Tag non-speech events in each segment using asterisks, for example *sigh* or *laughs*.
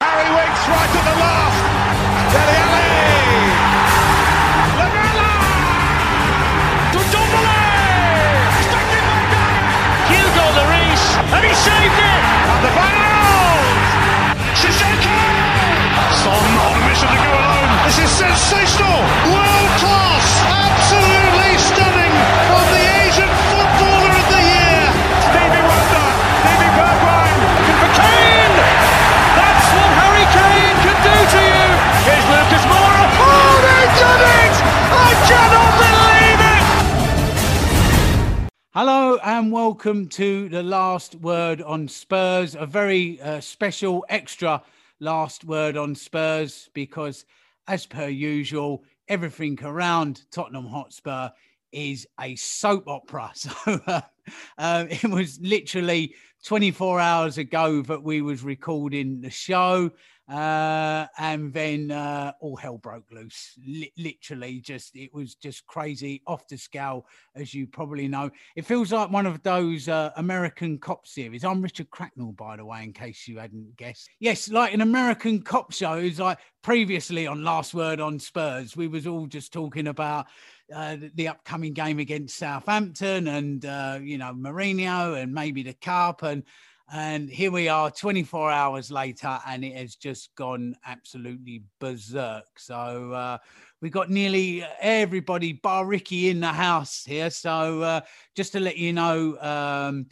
Harry Winks right at the last. Dele Alli. Lamela. To Ndombele. Hugo Lloris. And he saved it. Hello and welcome to the last word on Spurs, a very uh, special extra last word on Spurs because, as per usual, everything around Tottenham Hotspur is a soap opera. *laughs* So uh, um, it was literally 24 hours ago that we was recording the show. Uh, and then uh, all hell broke loose. Li- literally, just it was just crazy, off the scale, as you probably know. It feels like one of those uh, American cop series. I'm Richard Cracknell, by the way, in case you hadn't guessed. Yes, like an American cop show. It's like previously on Last Word on Spurs, we was all just talking about uh, the, the upcoming game against Southampton and uh, you know Mourinho and maybe the cup and and here we are 24 hours later and it has just gone absolutely berserk. So uh, we got nearly everybody bar Ricky in the house here. So uh, just to let you know um,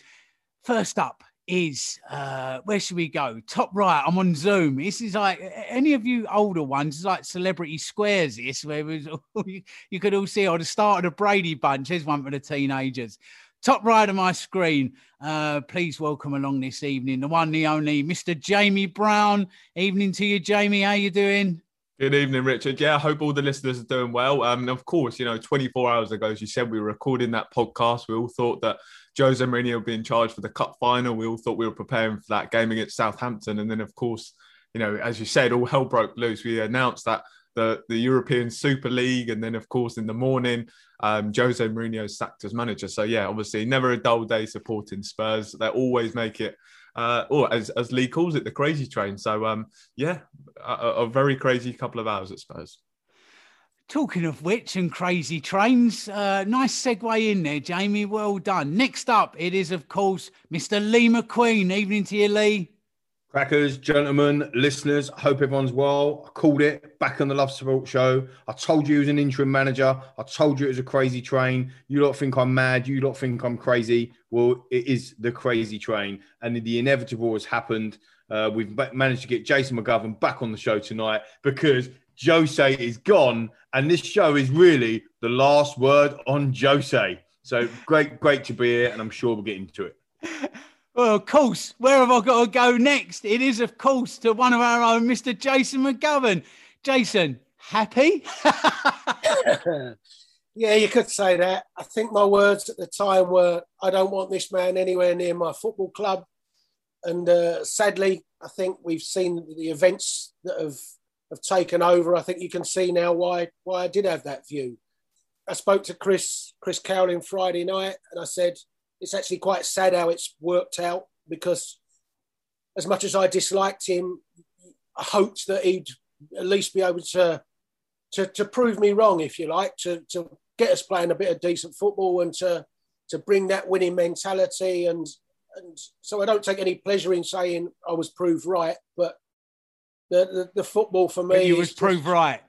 first up is uh where should we go? Top right i'm on zoom. This is like any of you older ones like celebrity squares this where was *laughs* you, could all see or the start of the brady bunch here's one for the teenagers top right of my screen uh please welcome along this evening the one the only mr jamie brown evening to you jamie how you doing Good evening, Richard. Yeah, I hope all the listeners are doing well. Um, of course, you know, 24 hours ago, as you said, we were recording that podcast. We all thought that Jose Mourinho would be in charge for the cup final. We all thought we were preparing for that game against Southampton. And then, of course, you know, as you said, all hell broke loose. We announced that the, the European Super League. And then, of course, in the morning, um, Jose Mourinho sacked as manager. So, yeah, obviously, never a dull day supporting Spurs. They always make it uh, or as, as Lee calls it, the crazy train. So, um, yeah, a, a very crazy couple of hours at Spurs. Talking of which and crazy trains, uh, nice segue in there, Jamie. Well done. Next up, it is, of course, Mr. Lee McQueen. Evening to you, Lee. Crackers, gentlemen, listeners, hope everyone's well. I called it back on the Love Support Show. I told you he was an interim manager. I told you it was a crazy train. You lot think I'm mad. You lot think I'm crazy. Well, it is the crazy train. And the inevitable has happened. Uh, we've managed to get Jason McGovern back on the show tonight because Jose is gone. And this show is really the last word on Jose. So great, great to be here. And I'm sure we'll get into it. *laughs* Well, of course, where have I got to go next? It is, of course, to one of our own, Mr. Jason McGovern. Jason, happy? *laughs* *laughs* yeah, you could say that. I think my words at the time were, I don't want this man anywhere near my football club. And uh, sadly, I think we've seen the events that have have taken over. I think you can see now why why I did have that view. I spoke to Chris Chris Cowlin Friday night, and I said it's actually quite sad how it's worked out because as much as I disliked him, I hoped that he'd at least be able to to, to prove me wrong, if you like, to, to get us playing a bit of decent football and to to bring that winning mentality and and so I don't take any pleasure in saying I was proved right, but the the, the football for me But you was proved right.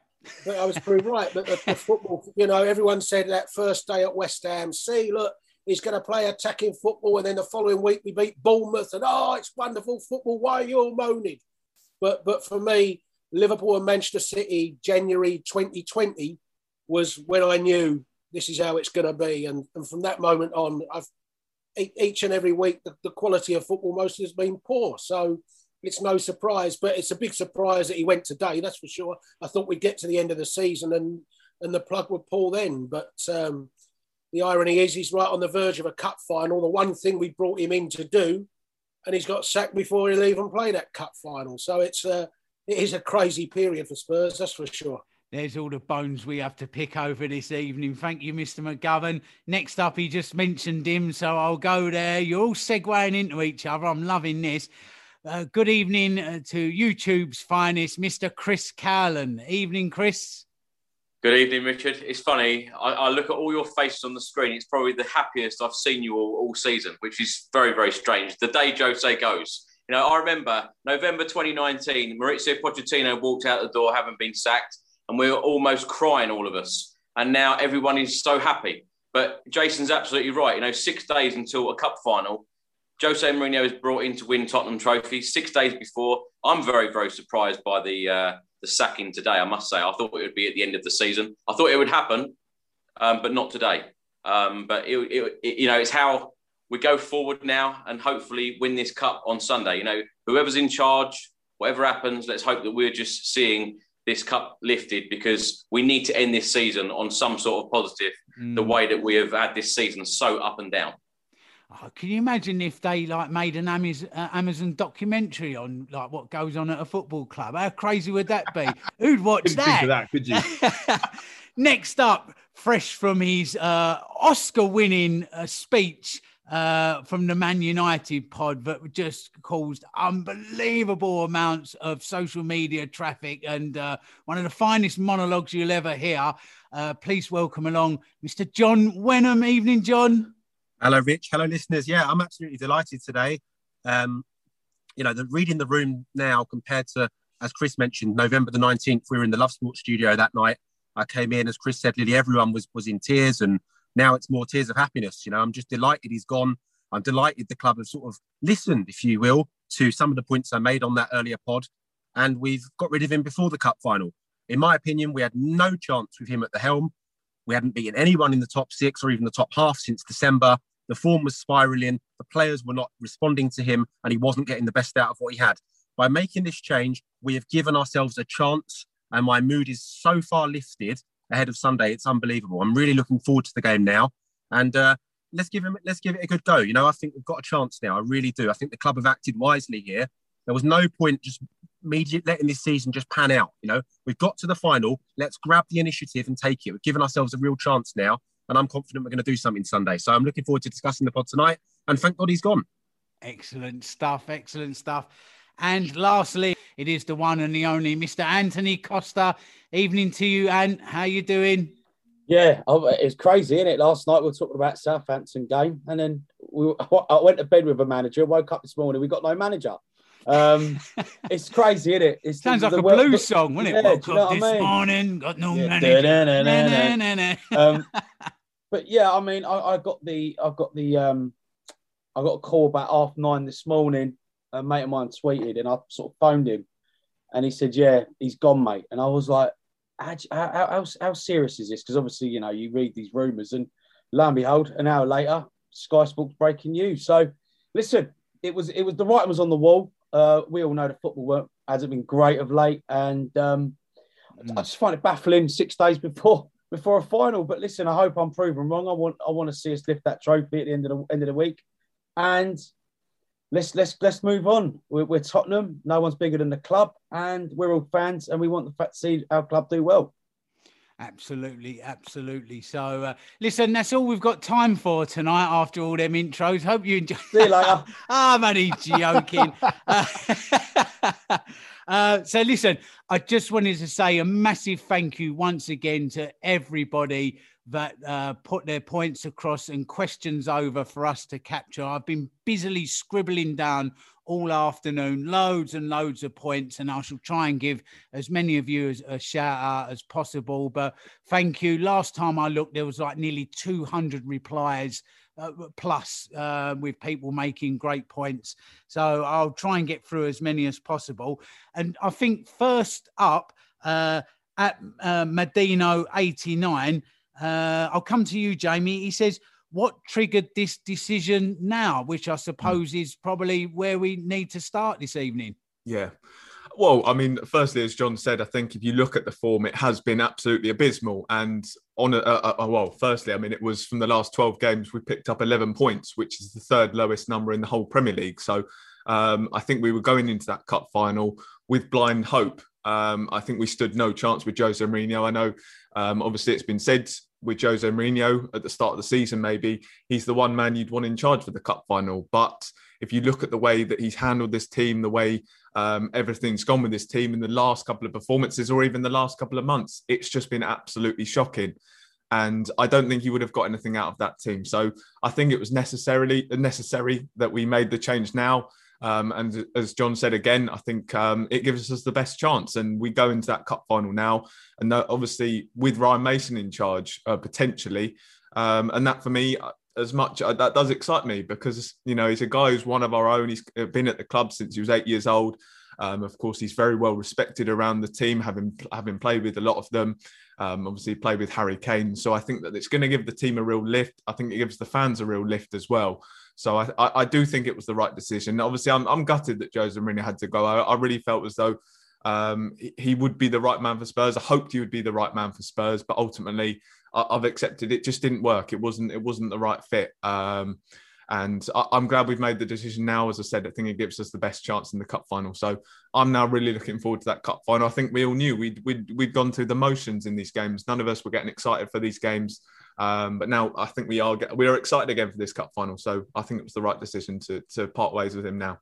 but I was proved right. But the, the *laughs* football, you know, everyone said that first day at West Ham, see, look, he's going to play attacking football, and then the following week we beat Bournemouth, and oh, it's wonderful football. Why are you all moaning? But but for me, Liverpool and Manchester City, January 2020, was when I knew this is how it's going to be, and, and from that moment on, I've each and every week the, the quality of football mostly has been poor. So it's no surprise, but it's a big surprise that he went today. That's for sure. I thought we'd get to the end of the season and and the plug would pull then, but um, the irony is he's right on the verge of a cup final. The one thing we brought him in to do, and he's got sacked before he'll even play that cup final. So it's uh, it is a crazy period for Spurs, that's for sure. There's all the bones we have to pick over this evening. Thank you, Mr. McGovern. Next up, he just mentioned him, so I'll go there. You're all segueing into each other. I'm loving this. Uh, good evening uh, to YouTube's finest, Mr. Chris Cowlin. Evening, Chris. Good evening, Richard. It's funny. I, I, look at all your faces on the screen. It's probably the happiest I've seen you all, all season, which is very, very strange. The day Jose goes. You know, I remember November 2019, Mauricio Pochettino walked out the door, having been sacked, and we were almost crying, all of us. And now everyone is so happy. But Jason's absolutely right. You know, six days until a cup final, Jose Mourinho is brought in to win Tottenham Trophy. Six days before, I'm very, very surprised by the uh, the sacking today. I must say, I thought it would be at the end of the season. I thought it would happen, um, but not today. Um, but it, it, it, you know, it's how we go forward now and hopefully win this cup on Sunday. You know, whoever's in charge, whatever happens, let's hope that we're just seeing this cup lifted because we need to end this season on some sort of positive. Mm. The way that we have had this season so up and down. Oh, can you imagine if they like made an Amazon, uh, Amazon documentary on like what goes on at a football club? How crazy would that be? Who'd *laughs* watch of that, could you? *laughs* Next up, fresh from his uh, Oscar-winning uh, speech uh, from the Man United pod that just caused unbelievable amounts of social media traffic and uh, one of the finest monologues you'll ever hear. Uh, please welcome along Mr. John Wenham. Evening, John. Hello, Rich. Hello, listeners. Yeah, I'm absolutely delighted today. Um, you know, the reading the room now compared to, as Chris mentioned, November the 19th, we were in the Love Sports studio that night. I came in, as Chris said, Lily, everyone was was in tears, and now it's more tears of happiness. You know, I'm just delighted he's gone. I'm delighted the club have sort of listened, if you will, to some of the points I made on that earlier pod, and we've got rid of him before the cup final. In my opinion, we had no chance with him at the helm. We hadn't beaten anyone in the top six or even the top half since December. The form was spiraling. The players were not responding to him, and he wasn't getting the best out of what he had. By making this change, we have given ourselves a chance, and my mood is so far lifted ahead of Sunday. It's unbelievable. I'm really looking forward to the game now, and uh, let's give him let's give it a good go. You know, I think we've got a chance now. I really do. I think the club have acted wisely here. There was no point just immediate letting this season just pan out. You know, we've got to the final. Let's grab the initiative and take it. We've given ourselves a real chance now, and I'm confident we're going to do something Sunday. So I'm looking forward to discussing the pod tonight. And thank God he's gone. Excellent stuff. Excellent stuff. And lastly, it is the one and the only Mr. Anthony Costa. Evening to you, Ant. How you doing? Yeah, oh, it's crazy, isn't it? Last night we were talking about Southampton game, and then we, I went to bed with a manager. Woke up this morning, we got no manager. Um, *laughs* it's crazy, isn't it? It Sounds like a blues song, wouldn't it? Yeah, Woke you know up what I this mean? morning, got no Yeah. manager. Um, *laughs* but yeah, I mean, I, I got the, I've got the, um, I got a call about half nine this morning. A mate of mine tweeted, and I sort of phoned him, and he said, "Yeah, he's gone, mate." And I was like, "How how, how, how serious is this?" Because obviously, you know, you read these rumours, and lo and behold, an hour later, Sky Sports breaking news. So, listen, it was it was the writing was on the wall. Uh, we all know the football work hasn't been great of late, and um, I just find it baffling. Six days before before a final, but listen, I hope I'm proven wrong. I want I want to see us lift that trophy at the end of the end of the week, and let's let's let's move on. We're, we're Tottenham. No one's bigger than the club, and we're all fans, and we want the fact to see our club do well. Absolutely, absolutely. So, uh, listen, that's all we've got time for tonight after all them intros. Hope you enjoy. See you later. *laughs* I'm only joking. uh, *laughs* *laughs* uh, so, listen, I just wanted to say a massive thank you once again to everybody that uh, put their points across and questions over for us to capture. I've been busily scribbling down all afternoon, loads and loads of points, and I shall try and give as many of you as a shout out as possible. But thank you. Last time I looked, there was like nearly 200 replies. Uh, plus, uh, with people making great points. So I'll try and get through as many as possible. And I think first up uh, at uh, Medino 89, uh, I'll come to you, Jamie. He says, What triggered this decision now? Which I suppose is probably where we need to start this evening. Yeah. Well, I mean, firstly, as John said, I think if you look at the form, it has been absolutely abysmal. And on a, a, a, well, firstly, I mean, it was from the last 12 games, we picked up 11 points, which is the third lowest number in the whole Premier League. So um, I think we were going into that cup final with blind hope. Um, I think we stood no chance with Jose Mourinho. I know, um, obviously, it's been said with Jose Mourinho at the start of the season, maybe he's the one man you'd want in charge for the cup final. But if you look at the way that he's handled this team, the way um, everything's gone with this team in the last couple of performances, or even the last couple of months, it's just been absolutely shocking. And I don't think he would have got anything out of that team. So I think it was necessarily necessary that we made the change now. Um, and as John said again, I think um, it gives us the best chance. And we go into that cup final now. And obviously, with Ryan Mason in charge, uh, potentially. Um, and that for me, uh, as much uh, that does excite me because, you know, he's a guy who's one of our own. He's been at the club since he was eight years old. Um, of course, he's very well respected around the team, having having played with a lot of them. Um, obviously, played with Harry Kane, so I think that it's going to give the team a real lift. I think it gives the fans a real lift as well. So I, I, I do think it was the right decision. Obviously, I'm, I'm gutted that Jose Mourinho had to go. I, I really felt as though um, he, would be the right man for Spurs. I hoped he would be the right man for Spurs, but ultimately, I, have accepted it. Just didn't work. It wasn't. It wasn't the right fit. Um, and I, am glad we've made the decision now. As I said, I think it gives us the best chance in the cup final. So I'm now really looking forward to that cup final. I think we all knew we'd, we'd, we'd gone through the motions in these games. None of us were getting excited for these games. Um, but now I think we are we are excited again for this cup final. So I think it was the right decision to to part ways with him now.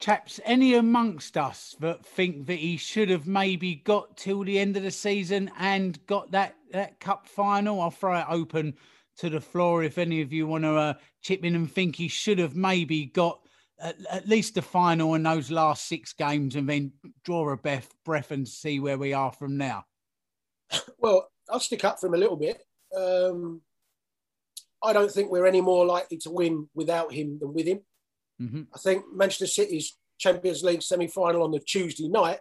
Chaps, any amongst us that think that he should have maybe got till the end of the season and got that that cup final? I'll throw it open to the floor if any of you want to uh, chip in and think he should have maybe got at, at, least the final in those last six games and then draw a breath, breath and see where we are from now. Well, I'll stick up for him a little bit. Um, I don't think we're any more likely to win without him than with him. Mm-hmm. I think Manchester City's Champions League semi final on the Tuesday night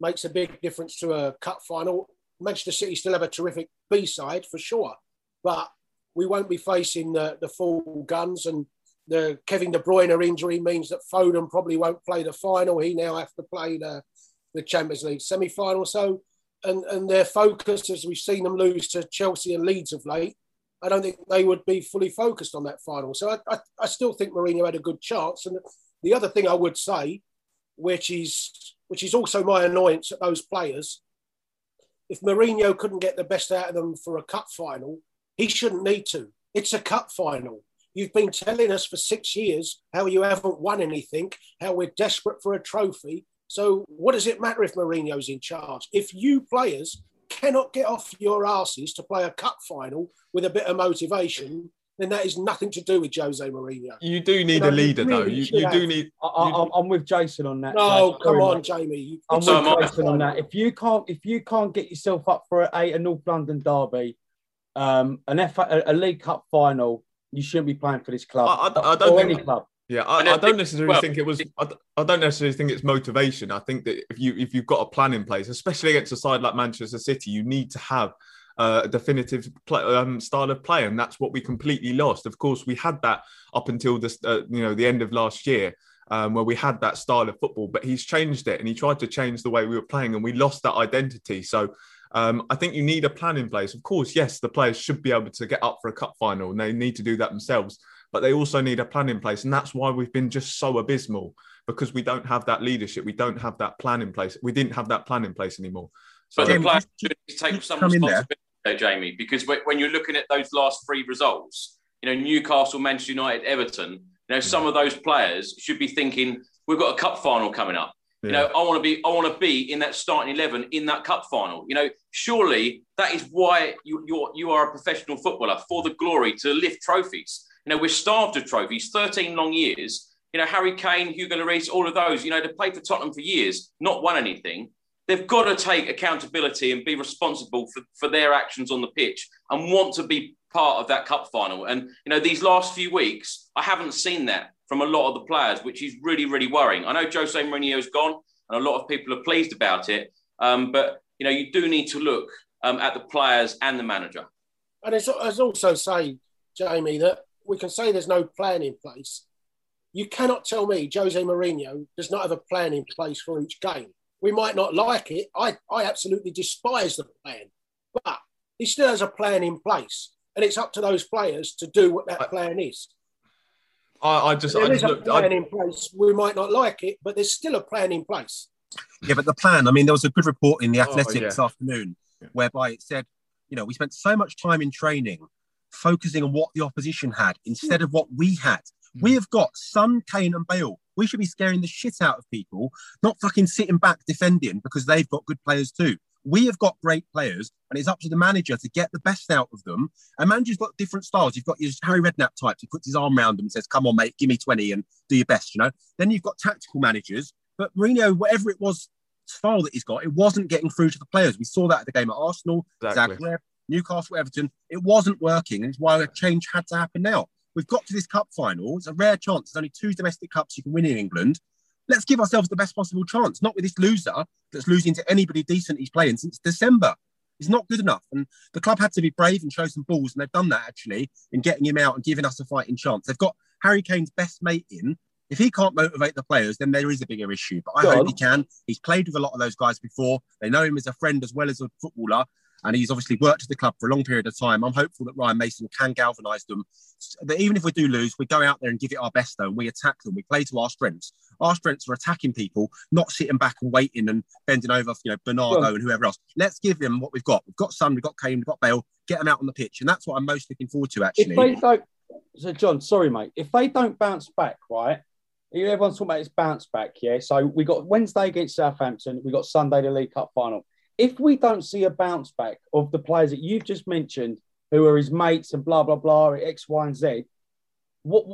makes a big difference to a cup final. Manchester City still have a terrific B side for sure, but we won't be facing the, the full guns. And the Kevin De Bruyne injury means that Foden probably won't play the final. He now has to play the, the Champions League semi final. So, and, and their focus, as we've seen them lose to Chelsea and Leeds of late, I don't think they would be fully focused on that final. So I, I, I still think Mourinho had a good chance. And the other thing I would say, which is which is also my annoyance at those players, if Mourinho couldn't get the best out of them for a cup final, he shouldn't need to. It's a cup final. You've been telling us for six years how you haven't won anything, how we're desperate for a trophy. So what does it matter if Mourinho's in charge? If you players cannot get off your asses to play a cup final with a bit of motivation, then that is nothing to do with Jose Mourinho. You do need you know, a leader, really though. You, you do need. I, am with Jason on that. No, come on, Jamie. I'm with Jason on that. If you can't, if you can't get yourself up for a, a North London derby, um, an a League Cup final, you shouldn't be playing for this club I, I, I don't or think, any club. Yeah, I, I don't necessarily well, think it was. I, don't necessarily think it's motivation. I think that if you if you've got a plan in place, especially against a side like Manchester City, you need to have uh, a definitive play, um, style of play, and that's what we completely lost. Of course, we had that up until this, uh, you know, the end of last year. Um, where we had that style of football, but he's changed it and he tried to change the way we were playing, and we lost that identity. So um, I think you need a plan in place. Of course, yes, the players should be able to get up for a cup final and they need to do that themselves. But they also need a plan in place. And that's why we've been just so abysmal because we don't have that leadership. We don't have that plan in place. We didn't have that plan in place anymore. So So the players should take some come there. responsibility, there, Jamie, because when when you're looking at those last three results, you know Newcastle, Manchester United, Everton, you know some of those players should be thinking we've got a cup final coming up. You know, I want to be, I want to be in that starting eleven in that cup final. You know, surely that is why you you're, you are a professional footballer for the glory to lift trophies. You know, we're starved of trophies, thirteen long years. You know, Harry Kane, Hugo Lloris, all of those. You know, they played for Tottenham for years, not won anything. They've got to take accountability and be responsible for, for their actions on the pitch and want to be part of that cup final. And you know, these last few weeks, I haven't seen that from a lot of the players, which is really, really worrying. I know Jose Mourinho's gone, and a lot of people are pleased about it. Um, but you know, you do need to look um, at the players and the manager. And it's, also saying, Jamie, that we can say there's no plan in place. You cannot tell me Jose Mourinho does not have a plan in place for each game. We might not like it. I, I absolutely despise the plan, but he still has a plan in place. And it's up to those players to do what that plan is. I, I just, I There is just a looked. plan I, in place. We might not like it, but there's still a plan in place. Yeah, but the plan, I mean, there was a good report in The Oh, yeah. this afternoon whereby it said, you know, we spent so much time in training focusing on what the opposition had instead of what we had. Hmm. We have got Son, Kane, and Bale. We should be scaring the shit out of people, not fucking sitting back defending because they've got good players too. We have got great players, and it's up to the manager to get the best out of them. And manager's got different styles. You've got your Harry Redknapp types. He puts his arm around them and says, "Come on, mate, give me 20 and do your best." You know. Then you've got tactical managers. But Mourinho, whatever it was, style that he's got, it wasn't getting through to the players. We saw that at the game at Arsenal, Exactly. Zagreb, Newcastle, Everton. It wasn't working, and it's why a change had to happen now. We've got to this cup final. It's a rare chance. There's only two domestic cups you can win in England. Let's give ourselves the best possible chance, not with this loser that's losing to anybody decent he's playing since December. He's not good enough. And the club had to be brave and show some balls, and they've done that actually in getting him out and giving us a fighting chance. They've got Harry Kane's best mate in. If he can't motivate the players, then there is a bigger issue. But I hope he can. He's played with a lot of those guys before. They know him as a friend as well as a footballer. And he's obviously worked at the club for a long period of time. I'm hopeful that Ryan Mason can galvanise them. That even if we do lose, we go out there and give it our best, though, and we attack them. We play to our strengths. Our strengths are attacking people, not sitting back and waiting and bending over, you know, Bernardo Well- and whoever else. Let's give them what we've got. We've got Son, we've got Kane, we've got Bale. Get them out on the pitch, and that's what I'm most looking forward to. If Actually, they don't, so John, sorry, mate. If they don't bounce back, right? Everyone's talking about this bounce back, yeah. So we got Wednesday against Southampton. We got Sunday the League Cup final. If we don't see a bounce back of the players that you've just mentioned, who are his mates and blah blah blah, X, Y, and Z, what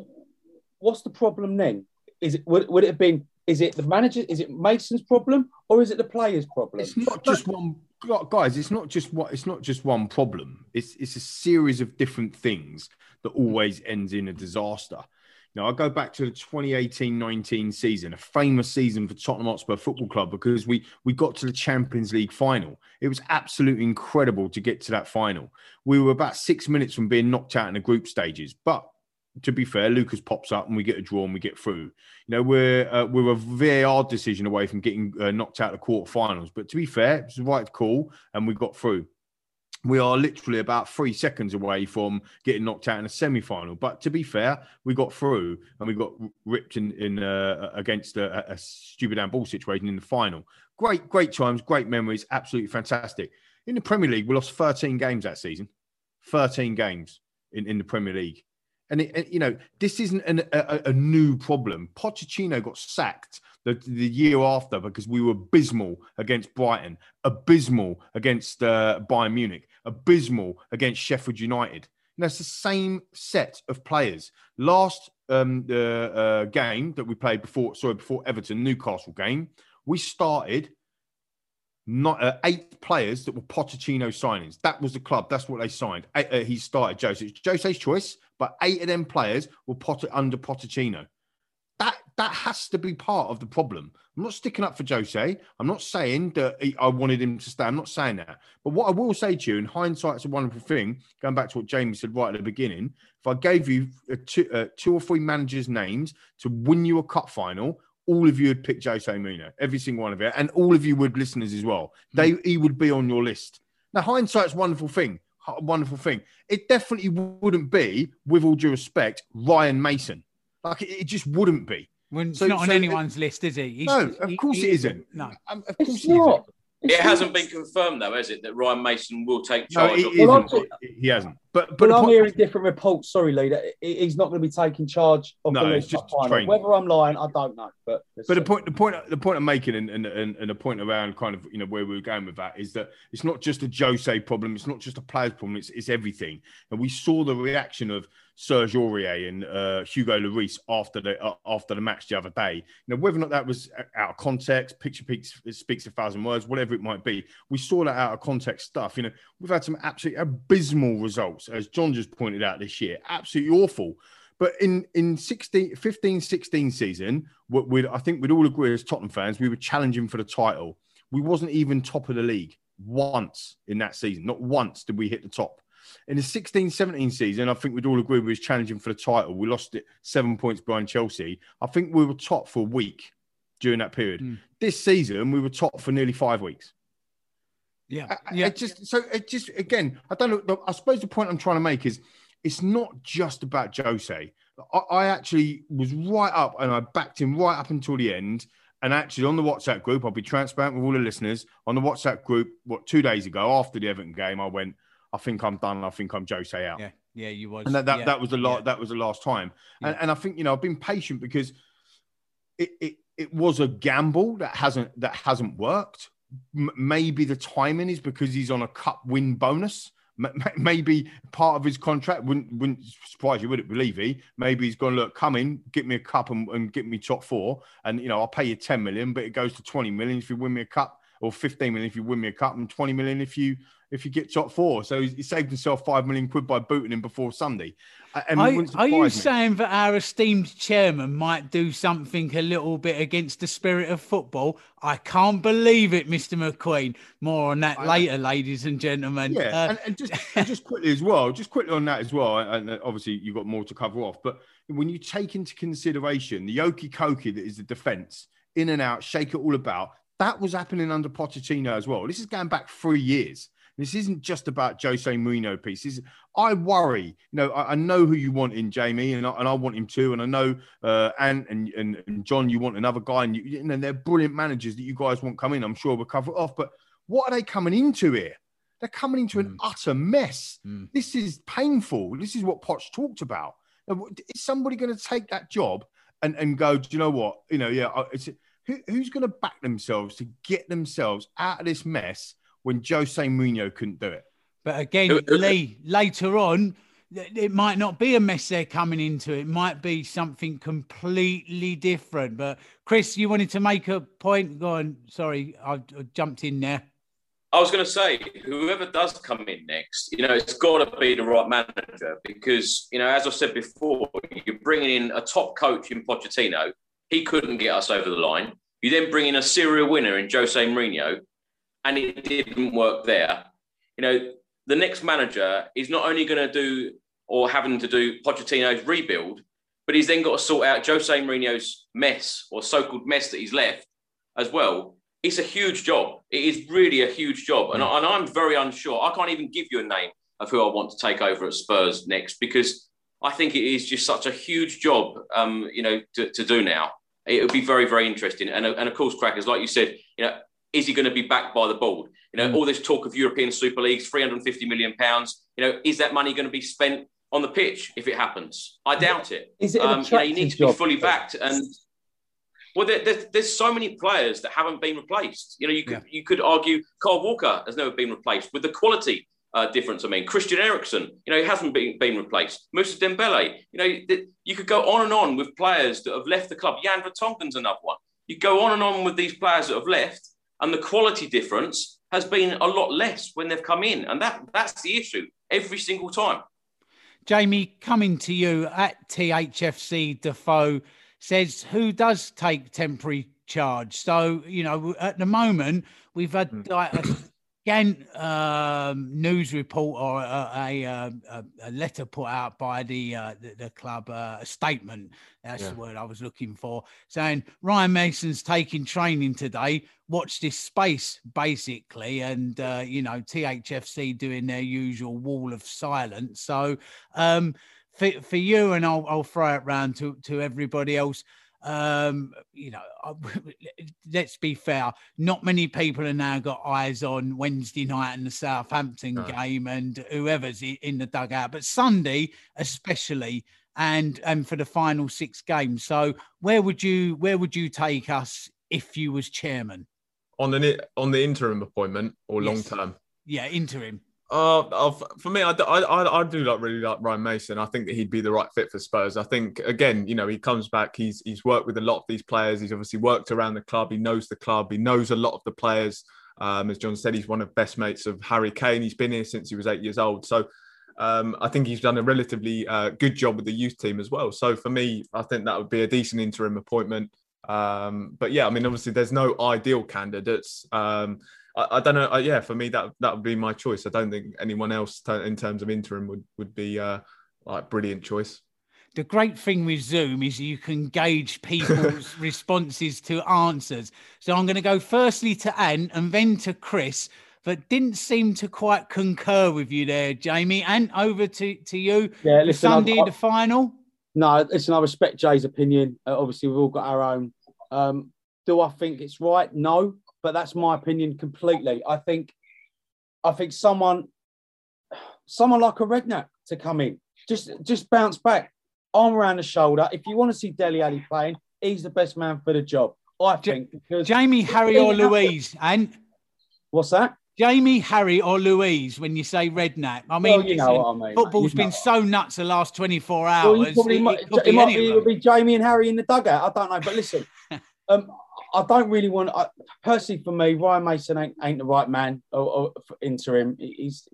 what's the problem then? Is it would, would it have been? Is it the manager? Is it Mason's problem, or is it the players' problem? It's not just one guys. It's not just what. It's not just one problem. It's it's a series of different things that always ends in a disaster. Now I go back to the 2018-19 season, a famous season for Tottenham Hotspur Football Club because we we got to the Champions League final. It was absolutely incredible to get to that final. We were about six minutes from being knocked out in the group stages, but to be fair, Lucas pops up and we get a draw and we get through. You know, we're uh, we're a VAR decision away from getting uh, knocked out of the quarterfinals. But to be fair, it was the right call and we got through. We are literally about three seconds away from getting knocked out in a semi-final. But to be fair, we got through and we got ripped in, in uh, against a, a stupid handball situation in the final. Great, great times, great memories, absolutely fantastic. In the Premier League, we lost 13 games that season. 13 games in, in the Premier League. And, it, you know, this isn't an, a, a new problem. Pochettino got sacked the, the year after because we were abysmal against Brighton, abysmal against uh, Bayern Munich, abysmal against Sheffield United. And that's the same set of players. Last um, the uh, game that we played before, sorry, before Everton Newcastle game, we started not uh, eight players that were Pochettino signings. That was the club. That's what they signed. Eight, uh, he started Jose. Jose's choice, but eight of them players were Pot- under Pochettino. That has to be part of the problem. I'm not sticking up for Jose. I'm not saying that he, I wanted him to stay. I'm not saying that. But what I will say to you, in hindsight's a wonderful thing. Going back to what Jamie said right at the beginning, if I gave you uh, two, uh, two or three managers' names to win you a cup final, all of you would pick Jose Mourinho, every single one of you, and all of you would listeners as well. They he would be on your list. Now hindsight's a wonderful thing. wonderful thing. It definitely wouldn't be, with all due respect, Ryan Mason. Like it just wouldn't be. When it's So- not on so- anyone's list, is he? He's- No, of course he it isn't. No. Um, of It's course not. It hasn't been confirmed, though, has it, that Ryan Mason will take No, charge it of Well, isn't. He hasn't. But but But the I'm point- hearing different reports. Sorry, Lee, that he- he's not going to be taking charge of No, the it's League just Cup final. training. Whether I'm lying, I don't know. But But the point, the point, the point I'm making, and, and and and the point around kind of you know where we are going with that is that it's not just a Jose problem, it's not just a players problem, it's it's everything. And we saw the reaction of Serge Aurier and uh, Hugo Lloris after the uh, after the match the other day. You know whether or not that was out of context, picture speaks speaks a thousand words, whatever it might be. We saw that out of context stuff. You know we've had some absolutely abysmal results, as John just pointed out this year, absolutely awful. But in in 16, 15, 16 season, we'd, I think we'd all agree as Tottenham fans, we were challenging for the title. We wasn't even top of the league once in that season. Not once did we hit the top. In the 16, 17 season, I think we'd all agree we was challenging for the title. We lost it seven points behind Chelsea. I think we were top for a week during that period. Mm. This season, we were top for nearly five weeks. Yeah. I- yeah. It just so it just again, I don't know. I suppose the point I'm trying to make is it's not just about Jose. I, I actually was right up and I backed him right up until the end. And actually, on the WhatsApp group, I'll be transparent with all the listeners. On the WhatsApp group, what two days ago after the Everton game, I went, I think I'm done. I think I'm Jose out. yeah. Yeah, you was. And that, that, yeah, that was the last yeah. that was the last time. And, Yeah. and I think you know I've been patient because it, it it was a gamble that hasn't that hasn't worked. M- maybe the timing is because he's on a cup win bonus. M- Maybe part of his contract wouldn't wouldn't surprise you, would it? Believe he? Maybe he's going to look, come in, get me a cup and, and get me top four, and you know I'll pay you ten million, but it goes to twenty million if you win me a cup, or fifteen million if you win me a cup, and twenty million if you if you get top four. So he saved himself five million quid by booting him before Sunday. And Are, are you me. saying that our esteemed chairman might do something a little bit against the spirit of football? I can't believe it, Mr. McQueen. More on that I- later, ladies and gentlemen. Yeah, Uh, and, and just and just quickly as well, just quickly on that as well, and obviously you've got more to cover off. But when you take into consideration the okie kokie that is the defence, in and out, shake it all about, that was happening under Pochettino as well. This is going back three years. This isn't just about Jose Mourinho pieces. I worry, you know, I, I know who you want in Jamie, and I, and I want him too. And I know, uh, and, and and John, you want another guy, and you, you know, they're brilliant managers that you guys want come in. I'm sure we'll cover it off. But what are they coming into here? They're coming into an utter mess. Mm. This is painful. This is what Potts talked about. Is somebody going to take that job and, and go, do you know what? You know, yeah, it's, who, who's going to back themselves to get themselves out of this mess when Jose Mourinho couldn't do it? But again, Who- who- Lee, later on, it might not be a mess they're coming into. It might be something completely different. But Chris, you wanted to make a point. Go on. Sorry, I, I jumped in there. I was going to say, whoever does come in next, you know, it's got to be the right manager because, you know, as I said before, you're bringing in a top coach in Pochettino. He couldn't get us over the line. You then bring in a serial winner in Jose Mourinho, and it didn't work there. You know, the next manager is not only going to do or having to do Pochettino's rebuild, but he's then got to sort out Jose Mourinho's mess or so-called mess that he's left as well. It's a huge job. It is really a huge job, and, and I'm very unsure. I can't even give you a name of who I want to take over at Spurs next because I think it is just such a huge job, um, you know, to, to do now. It would be very, very interesting. And, and of course, crackers, like you said, you know, is he going to be backed by the board? You know, all this talk of European Super Leagues, 350 million pounds. You know, is that money going to be spent on the pitch if it happens? I doubt it. Is it Um, you know, you need to be fully backed and. Well, there, there's, there's so many players that haven't been replaced. You know, you could you could argue Kyle Walker has never been replaced with the quality uh, difference. I mean, Christian Eriksen, you know, he hasn't been, been replaced. Mousa Dembele, you know, th- you could go on and on with players that have left the club. Jan Vertonghen's another one. You go on and on with these players that have left, and the quality difference has been a lot less when they've come in, and that that's the issue every single time. Jamie, coming to you at THFC Defoe says who does take temporary charge. So you know, at the moment we've had hmm. like a, Again, um, news report or a, a, a, a, letter put out by the uh, the, the, club, uh, a statement. That's yeah. the word I was looking for, saying Ryan Mason's taking training today. Watch this space, basically, and uh, you know THFC doing their usual wall of silence. So um, for for you, and I'll I'll throw it round to to everybody else um, you know, *laughs* let's be fair. Not many people have now got eyes on Wednesday night and the Southampton no. game and whoever's in the dugout, but Sunday especially, and and for the final six games. So where would you where would you take us if you was chairman? On the on the interim appointment or yes. long term? Yeah, interim. Uh, for me, I, I, I do like really like Ryan Mason. I think that he'd be the right fit for Spurs. I think again, you know, he comes back. He's he's worked with a lot of these players. He's obviously worked around the club. He knows the club. He knows a lot of the players. Um, as John said, he's one of best mates of Harry Kane. He's been here since he was eight years old. So um, I think he's done a relatively uh, good job with the youth team as well. So for me, I think that would be a decent interim appointment. Um, but yeah, I mean, obviously, there's no ideal candidates. Um, I, I don't know. Uh, yeah, for me that that would be my choice. I don't think anyone else t- in terms of interim would would be uh, like brilliant choice. The great thing with Zoom is you can gauge people's *laughs* responses to answers. So I'm going to go firstly to Ant and then to Chris, but didn't seem to quite concur with you there, Jamie. And over to, to you. Yeah, listen, Sunday, I, the final. No, listen, I respect Jay's opinion. Uh, obviously, we've all got our own. Um, do I think it's right? No but that's my opinion completely. I think, I think someone, someone like a Redknapp to come in, just just bounce back, arm around the shoulder. If you want to see Dele Alli playing, he's the best man for the job. I think. Because Jamie, Harry, or Louise, and what's that? Jamie, Harry, or Louise when you say Redknapp? I mean, well, you know what I mean. Football's been so nuts the last 24 hours. Well, it, might, it, it be, be, Jamie and Harry in the dugout. I don't know. But listen, *laughs* um, I don't really want. I, personally, for me, Ryan Mason ain't, ain't the right man or, or interim. He's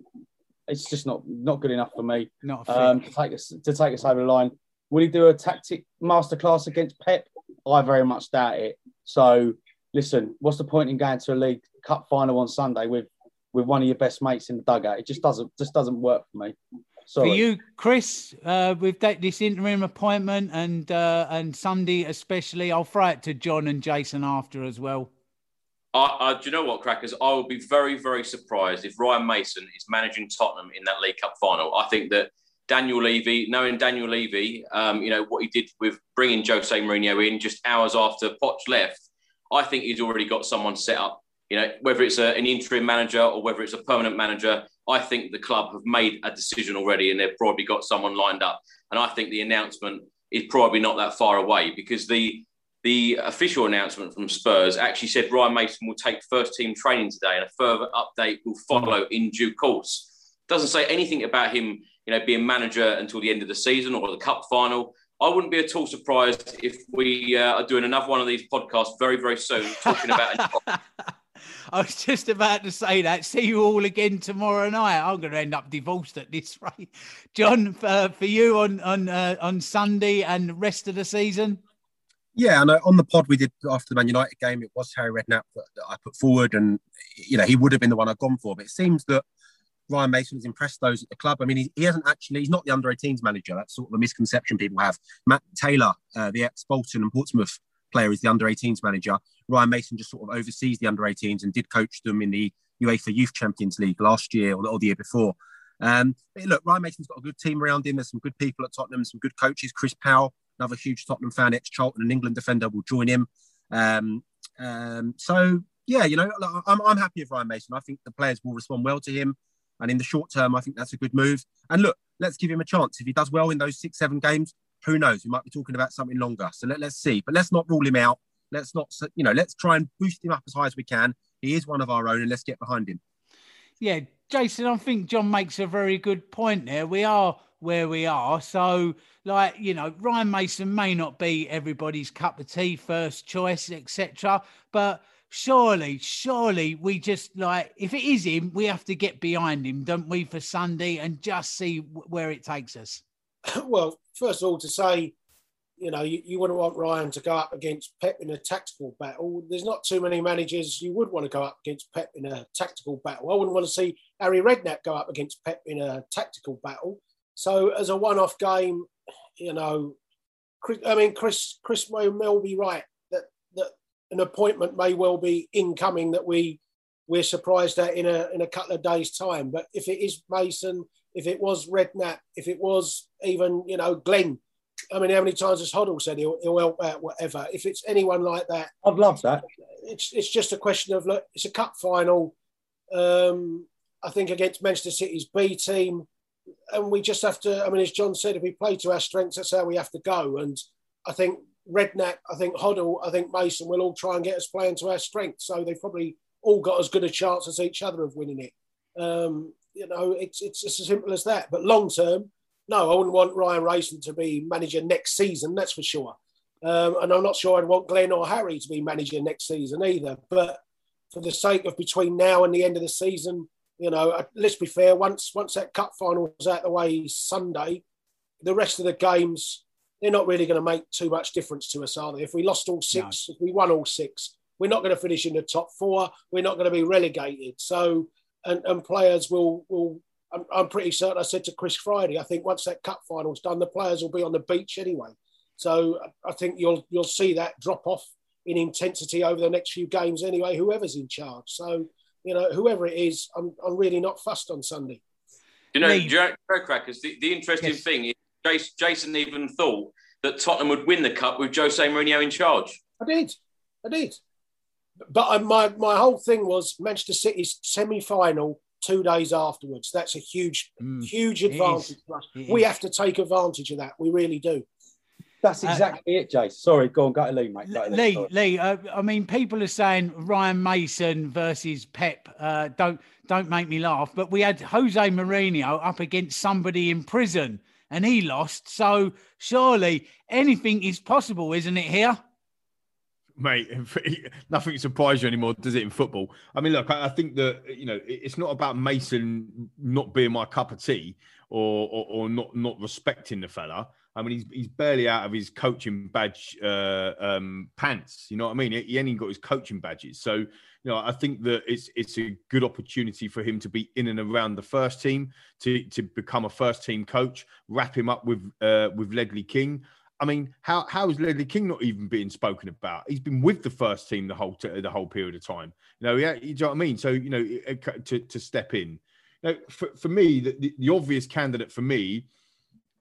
it's just not not good enough for me. Not um, to take us to take us over the line. Will he do a tactic masterclass against Pep? I very much doubt it. So listen, what's the point in going to a League Cup final on Sunday with with one of your best mates in the dugout? It just doesn't just doesn't work for me. Sorry. For you, Chris, uh, with that, this interim appointment and uh, and Sunday especially, I'll throw it to John and Jason after as well. I, do you know what, crackers? I will be very, very surprised if Ryan Mason is managing Tottenham in that League Cup final. I think that Daniel Levy, knowing Daniel Levy, um, you know what he did with bringing Jose Mourinho in just hours after Poch left. I think he's already got someone set up. You know, whether it's a, an interim manager or whether it's a permanent manager, I think the club have made a decision already and they've probably got someone lined up. And I think the announcement is probably not that far away because the the official announcement from Spurs actually said Ryan Mason will take first team training today and a further update will follow in due course. Doesn't say anything about him, you know, being manager until the end of the season or the cup final. I wouldn't be at all surprised if we uh, are doing another one of these podcasts very, very soon talking about *laughs* *laughs* I was just about to say that. See you all again tomorrow night. I'm going to end up divorced at this *laughs* rate. John, for, you on on uh, on Sunday and the rest of the season. Yeah, and on the pod we did after the Man United game, it was Harry Redknapp that, that I put forward, and you know he would have been the one I'd gone for. But it seems that Ryan Mason has impressed those at the club. I mean, he, he hasn't actually, he's not the under 18s manager. That's sort of a misconception people have. Matt Taylor, uh, the ex Bolton and Portsmouth player, is the under 18s manager. Ryan Mason just sort of oversees the under 18s and did coach them in the UEFA Youth Champions League last year or, or the year before. Um, look, Ryan Mason's got a good team around him. There's some good people at Tottenham, some good coaches. Chris Powell, another huge Tottenham fan, ex Charlton and England defender, will join him. Um, um, so, yeah, you know, I'm, I'm happy with Ryan Mason. I think the players will respond well to him. And in the short term, I think that's a good move. And look, let's give him a chance. If he does well in those six, seven games, who knows? We might be talking about something longer. So let, let's see. But let's not rule him out. Let's not, you know, let's try and boost him up as high as we can. He is one of our own, and let's get behind him. Yeah, Jason, I think John makes a very good point there. We are where we are. So, like, you know, Ryan Mason may not be everybody's cup of tea, first choice, etc. But surely, surely we just like, if it is him, we have to get behind him, don't we, for Sunday and just see where it takes us. *coughs* Well, first of all, to say you know, you, you wouldn't want Ryan to go up against Pep in a tactical battle. There's not too many managers you would want to go up against Pep in a tactical battle. I wouldn't want to see Harry Redknapp go up against Pep in a tactical battle. So as a one-off game, you know, I mean, Chris Chris may well be right that that an appointment may well be incoming that we we're surprised at in a in a couple of days' time. But if it is Mason, if it was Redknapp, if it was even you know Glenn I mean, how many times has Hoddle said he'll, he'll help out, whatever? If it's anyone like that, I'd love that. It's it's just a question of look. It's a cup final. Um, I think against Manchester City's B team, and we just have to. I mean, as John said, if we play to our strengths, that's how we have to go. And I think Redknapp, I think Hoddle, I think Mason will all try and get us playing to our strengths. So they've probably all got as good a chance as each other of winning it. Um, you know, it's it's as simple as that. But long term, no, I wouldn't want Ryan Mason to be manager next season, that's for sure. Um, and I'm not sure I'd want Glenn or Harry to be manager next season either. But for the sake of between now and the end of the season, you know, uh, let's be fair. Once once that cup final was out of the way Sunday, the rest of the games they're not really going to make too much difference to us, are they? If we lost all six, no. if we won all six, we're not going to finish in the top four. We're not going to be relegated. So, and, and players will will I'm, I'm pretty certain I said to Chris Friday, I think once that cup final's done, the players will be on the beach anyway. So I think you'll you'll see that drop off in intensity over the next few games anyway, whoever's in charge. So, you know, whoever it is, I'm, I'm really not fussed on Sunday. You know, Joe, Crackers, the, the interesting yes. thing is Jason even thought that Tottenham would win the cup with Jose Mourinho in charge. I did. I did. But uh, my, my whole thing was Manchester City's semi final two days afterwards. That's a huge, mm. huge advantage for us. We have to take advantage of that. We really do. That's uh, exactly uh, it, Jay. Sorry, go on, go to Lee, mate. Go to Lee, Lee, Lee uh, I mean, people are saying Ryan Mason versus Pep. Uh, don't don't make me laugh, but we had Jose Mourinho up against somebody in prison, and he lost. So surely anything is possible, isn't it? Here mate, *laughs* nothing surprises you anymore, does it, in football? I mean, look, I think that, you know, it's not about Mason not being my cup of tea or, or, or not, not respecting the fella. I mean, he's, he's barely out of his coaching badge uh, um, pants. You know what I mean? He ain't even got his coaching badges. So, you know, I think that it's it's a good opportunity for him to be in and around the first team, to to become a first team coach, wrap him up with uh, with Ledley King. I mean, how how is Ledley King not even being spoken about? He's been with the first team the whole t- the whole period of time. You know, yeah, you know what I mean. So you know, to to step in. Now, for, for me, the, the, the obvious candidate for me,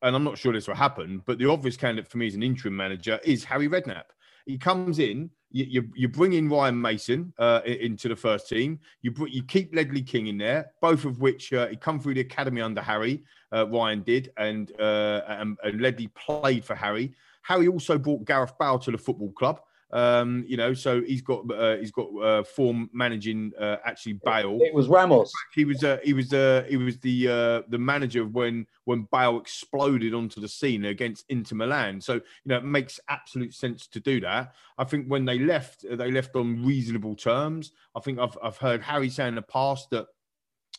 and I'm not sure this will happen, but the obvious candidate for me as an interim manager is Harry Redknapp. He comes in, you, you, you bring in Ryan Mason uh, into the first team. You you keep Ledley King in there, both of which uh, he come through the academy under Harry. Uh, Ryan did, and, uh, and, and Ledley played for Harry. Harry also brought Gareth Bale to the football club. Um, you know, so he's got uh, he's got uh, form managing uh, actually Bale. It was Ramos. He was uh, he was uh, he was the uh, the manager when when Bale exploded onto the scene against Inter Milan. So you know, it makes absolute sense to do that. I think when they left, they left on reasonable terms. I think I've I've heard Harry say in the past that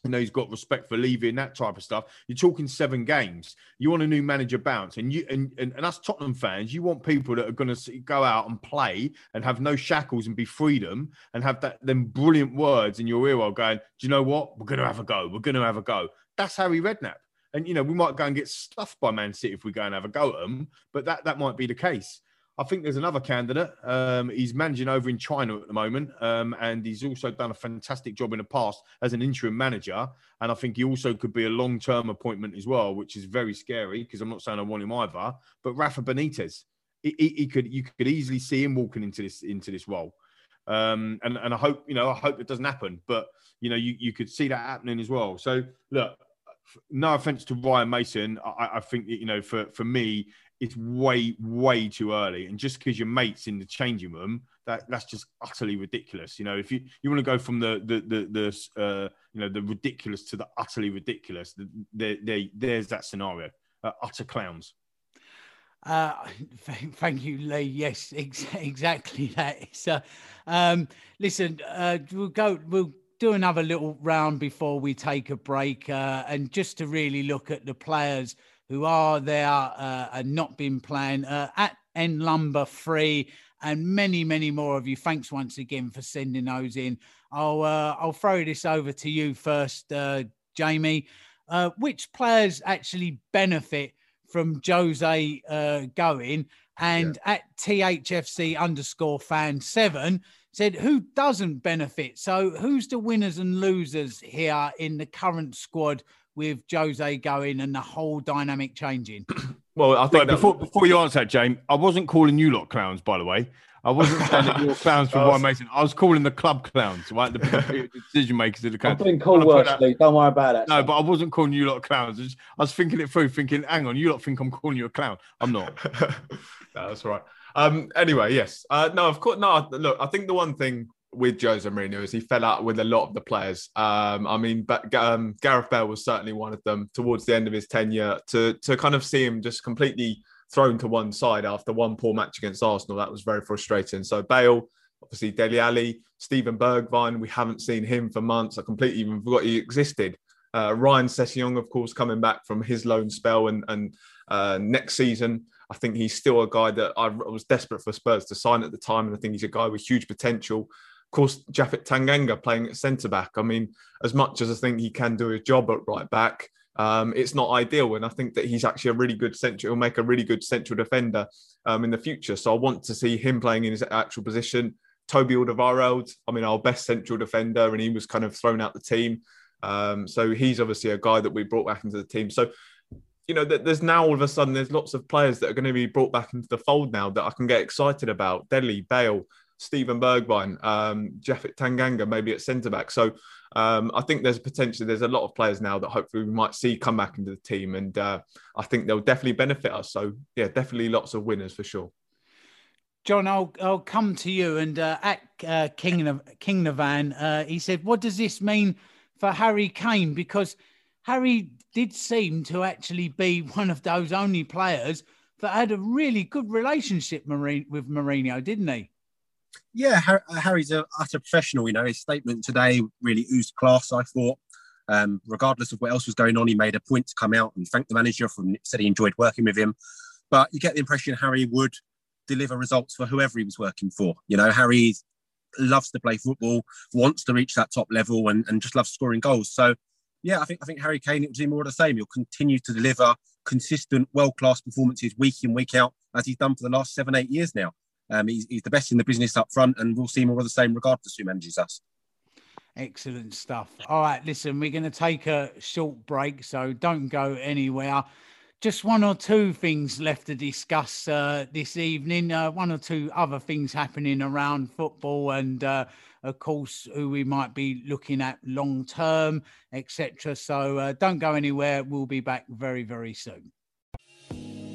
you know he's got respect for Levy and that type of stuff. You're talking seven games. You want a new manager bounce, and you and, and, and us Tottenham fans, you want people that are going to go out and play and have no shackles and be freedom and have that them brilliant words in your ear while going, do you know what? We're going to have a go. We're going to have a go. That's Harry Redknapp. And you know we might go and get stuffed by Man City if we go and have a go at them, but that that might be the case. I think there's another candidate. Um, he's managing over in China at the moment, um, and he's also done a fantastic job in the past as an interim manager. And I think he also could be a long-term appointment as well, which is very scary because I'm not saying I want him either. But Rafa Benitez, he, he, he could you could easily see him walking into this into this role. Um, and and I hope you know I hope it doesn't happen, but you know you you could see that happening as well. So look, no offense to Ryan Mason, I, I think you know for for me it's way, way too early. And just because your mates in the changing room, that that's just utterly ridiculous. You know, if you, you want to go from the the the, the uh, you know the ridiculous to the utterly ridiculous, there the, there's that scenario. Uh, utter clowns. Uh, thank you, Lee. Yes, ex- exactly that. So, um, listen, uh, we'll go. We'll do another little round before we take a break, uh, and just to really look at the players who are there uh, and not been playing. Uh, at N Lumber Free, and many, many more of you. Thanks once again for sending those in. I'll uh, I'll throw this over to you first, uh, Jamie. Uh, which players actually benefit from Jose uh, going? And yeah. at THFC underscore fan seven said, who doesn't benefit? So who's the winners and losers here in the current squad with Jose going and the whole dynamic changing? *clears throat* Well, I think before before you answer that, James, I wasn't calling you lot clowns, by the way. I wasn't saying that you're *laughs* clowns for Ryan Mason. I was calling the club clowns, right? The decision makers of the club. I've been called worse, Don't worry about it. No, but I wasn't calling you lot clowns. I was, I was, thinking it through, thinking, hang on, you lot think I'm calling you a clown. I'm not. *laughs* no, that's right. Um, anyway, yes. Uh, no, of course. No, look, I think the one thing with Jose Mourinho is he fell out with a lot of the players. Um, I mean, but, um, Gareth Bale was certainly one of them towards the end of his tenure. To to kind of see him just completely thrown to one side after one poor match against Arsenal, that was very frustrating. So Bale, obviously Dele Alli, Steven Bergwijn, we haven't seen him for months. I completely even forgot he existed. Uh, Ryan Sessegnon, of course, coming back from his loan spell, and and uh, next season I think he's still a guy that I was desperate for Spurs to sign at the time, and I think he's a guy with huge potential. Of course, Japhet Tanganga playing at centre back. I mean, as much as I think he can do his job at right back, um, it's not ideal. And I think that he's actually a really good central. He'll make a really good central defender um, in the future. So I want to see him playing in his actual position. Toby Alderweireld, I mean, our best central defender, and he was kind of thrown out the team. Um, so he's obviously a guy that we brought back into the team. So you know, there's now all of a sudden there's lots of players that are going to be brought back into the fold now that I can get excited about. Dele, Bale, Steven Bergwijn, um, Japhet Tanganga, maybe at centre back. So um, I think there's potentially there's a lot of players now that hopefully we might see come back into the team, and uh, I think they'll definitely benefit us. So yeah, definitely lots of winners for sure. John, I'll I'll come to you and uh, at uh, King King Navan, uh, he said, "What does this mean for Harry Kane?" Because Harry did seem to actually be *laughs* one of those only players that had a really good relationship with Mourinho, didn't he? Yeah, uh, Harry's a utter professional. You know, his statement today really oozed class. I thought, um, regardless of what else was going on, he made a point to come out and thank the manager for said he enjoyed working with him. But you get the impression Harry would deliver results for whoever he was working for. You know, Harry loves to play football, wants to reach that top level, and, and just loves scoring goals. So, yeah, I think I think Harry Kane it will do more of the same. He'll continue to deliver consistent, world class performances week in week out as he's done for the last seven eight years now. Um, he's, he's the best in the business up front, and we'll see more of the same regardless who manages us. Excellent stuff. All right, listen, we're going to take a short break, so don't go anywhere. Just one or two things left to discuss uh, this evening. Uh, one or two other things happening around football, and uh, of course, who we might be looking at long term, etc. So uh, don't go anywhere. We'll be back very, very soon.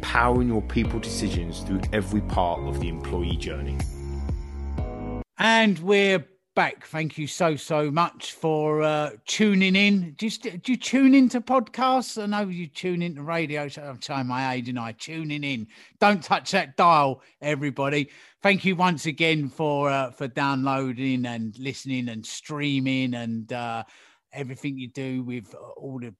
powering your people decisions through every part of the employee journey. And we're back. Thank you so so much for uh, tuning in. Do you, do you tune into podcasts? I know you tune into radio. So I'm showing my age, and I tuning in. Don't touch that dial, everybody. Thank you once again for uh, for downloading and listening and streaming and uh, everything you do with all the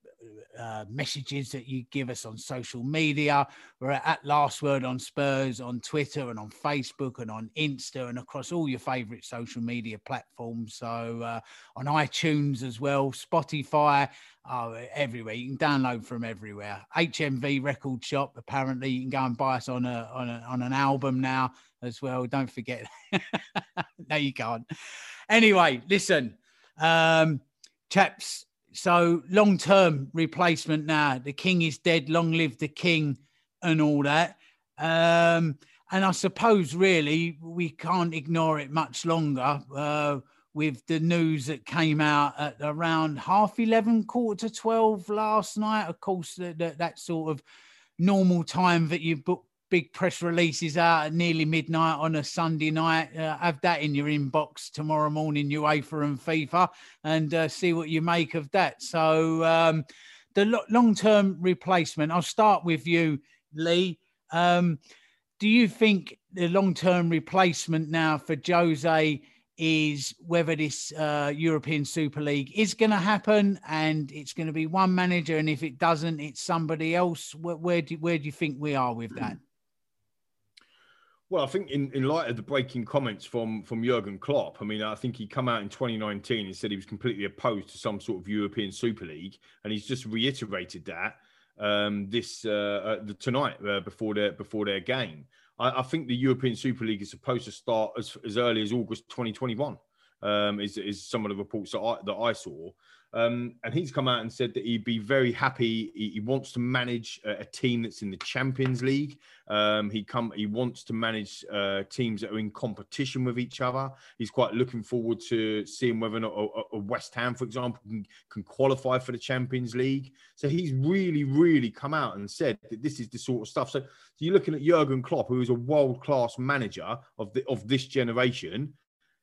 uh, messages that you give us on social media. We're at Last Word on Spurs on Twitter and on Facebook and on Insta and across all your favorite social media platforms. So uh, on iTunes as well, Spotify, oh, everywhere. You can download from everywhere. HMV Record Shop. Apparently, you can go and buy us on a on, a, on an album now as well. Don't forget. *laughs* no, you can't. Anyway, listen, um, chaps so long term replacement now. The king is dead. Long live the king, and all that. Um, and I suppose really we can't ignore it much longer. Uh, with the news that came out at around half 11 quarter to 12 last night of course that, that, that sort of normal time that you book big press releases out at nearly midnight on a Sunday night. Uh, have that in your inbox tomorrow morning, UEFA and FIFA, and uh, see what you make of that. So, um, the lo- long term replacement, I'll start with you, Lee. Um, do you think the long term replacement now for Jose is whether this uh, European Super League is going to happen and it's going to be one manager, and if it doesn't, it's somebody else? Where, where, do, where do you think we are with that? Well, I think in, in light of the breaking comments from from Jurgen Klopp, I mean, I think he come out in 2019 and said he was completely opposed to some sort of European Super League, and he's just reiterated that um, this uh, uh, tonight uh, before their before their game. I, I, think the European Super League is supposed to start as, as early as August 2021. Um, is, is some of the reports that I, that I saw. Um, and he's come out and said that he'd be very happy. He, he wants to manage a, a, team that's in the Champions League. Um, he come. He wants to manage uh, teams that are in competition with each other. He's quite looking forward to seeing whether or not a, a West Ham, for example, can, can, qualify for the Champions League. So he's really, really come out and said that this is the sort of stuff. So, so you're looking at Jurgen Klopp, who is a world class manager of the of this generation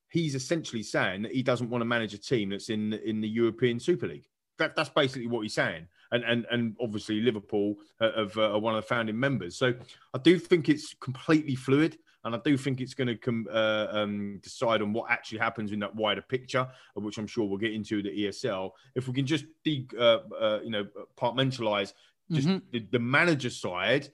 he's essentially saying that he doesn't want to manage a team that's in in the European Super League. That, that's basically what he's saying. And and and obviously Liverpool have uh, one of the founding members. So I do think it's completely fluid, and I do think it's going to com- uh, um, decide on what actually happens in that wider picture, which I'm sure we'll get into the ESL. If we can just de- uh, uh you know compartmentalize just mm-hmm. the, the manager side,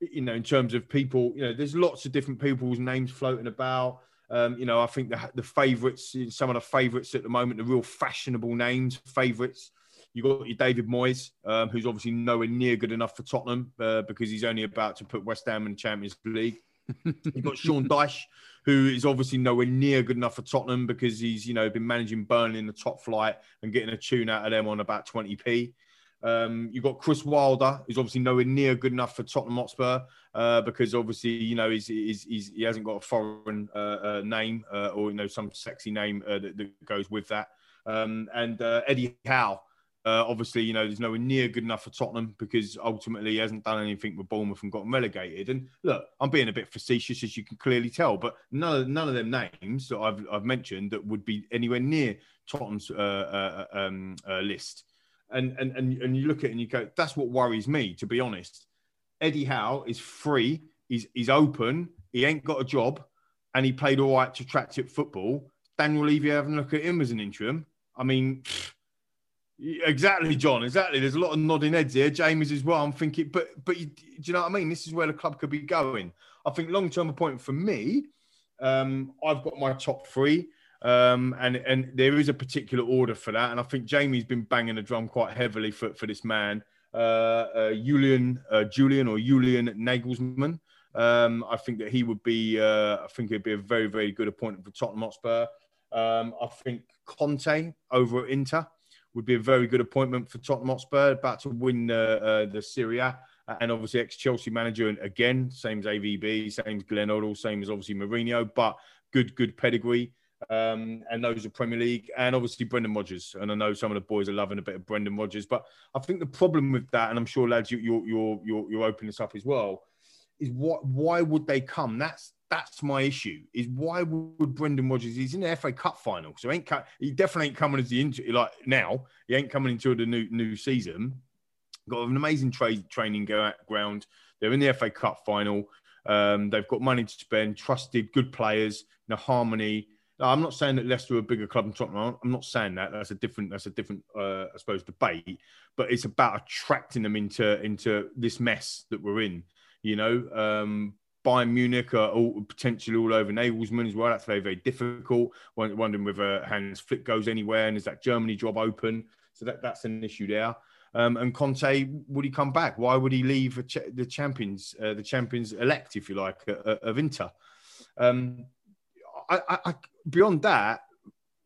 you know, in terms of people, you know, there's lots of different people's names floating about. Um, you know, I think the the favourites, some of the favourites at the moment, the real fashionable names, favourites. You got your David Moyes, um, who's obviously nowhere near good enough for Tottenham uh, because he's only about to put West Ham in the Champions League. *laughs* You've got Sean Dyche, who is obviously nowhere near good enough for Tottenham because he's you know been managing Burnley in the top flight and getting a tune out of them on about 20p. Um, you've got Chris Wilder, who's obviously nowhere near good enough for Tottenham Hotspur uh, because obviously you know he's, he's, he's, he hasn't got a foreign uh, uh, name uh, or you know some sexy name uh, that, that, goes with that. Um, and uh, Eddie Howe, obviously you know there's nowhere near good enough for Tottenham because ultimately he hasn't done anything with Bournemouth and gotten relegated. And look, I'm being a bit facetious as you can clearly tell, but none of, none of them names that I've, I've mentioned that would be anywhere near Tottenham's um, list and and and, and you look at it and you go, that's what worries me, to be honest. Eddie Howe is free, he's he's open, he ain't got a job, and he played all right to tractive football. Daniel Levy having a look at him as an interim. I mean, exactly, John. Exactly. There's a lot of nodding heads here. James as well. I'm thinking, but but you, do you know what I mean? This is where the club could be going. I think long term appointment for me. Um, I've got my top three. Um, and and there is a particular order for that. And I think Jamie's been banging the drum quite heavily for, for this man, uh, uh, Julian uh, Julian or Julian Nagelsmann. Um, I think that he would be. Uh, I think it'd be a very very good appointment for Tottenham Hotspur. Um, I think Conte over at Inter would be a very good appointment for Tottenham Hotspur, about to win uh, the Serie A. And obviously, ex Chelsea manager, and again, same as AVB, same as Glenn Hoddle, same as obviously Mourinho, but good, good pedigree um, and those are Premier League, and obviously Brendan Rodgers. And I know some of the boys are loving a bit of Brendan Rodgers, but I think the problem with that, and I'm sure lads, you, you're you're you're, you're opening this up as well, is what why would they come? That's that's my issue. Is why would Brendan Rodgers? He's in the FA Cup final, so ain't he definitely ain't coming as the inter, like now. He ain't coming into the new new season. Got an amazing trade training ground. They're in the FA Cup final. Um, they've got money to spend, trusted, good players, the harmony. I'm not saying that Leicester are a bigger club than Tottenham. I'm not saying that. That's a different. That's a different, uh, I suppose, debate. But it's about attracting them into into this mess that we're in. You know, um, Bayern Munich are all, potentially all over Nagelsmann as well. That's very very difficult. Wondering whether Hans Flick goes anywhere and is that Germany job open? So that that's an issue there. Um, and Conte, would he come back? Why would he leave the champions, uh, the champions elect, if you like, uh, uh of Inter? Um, I, I, beyond that,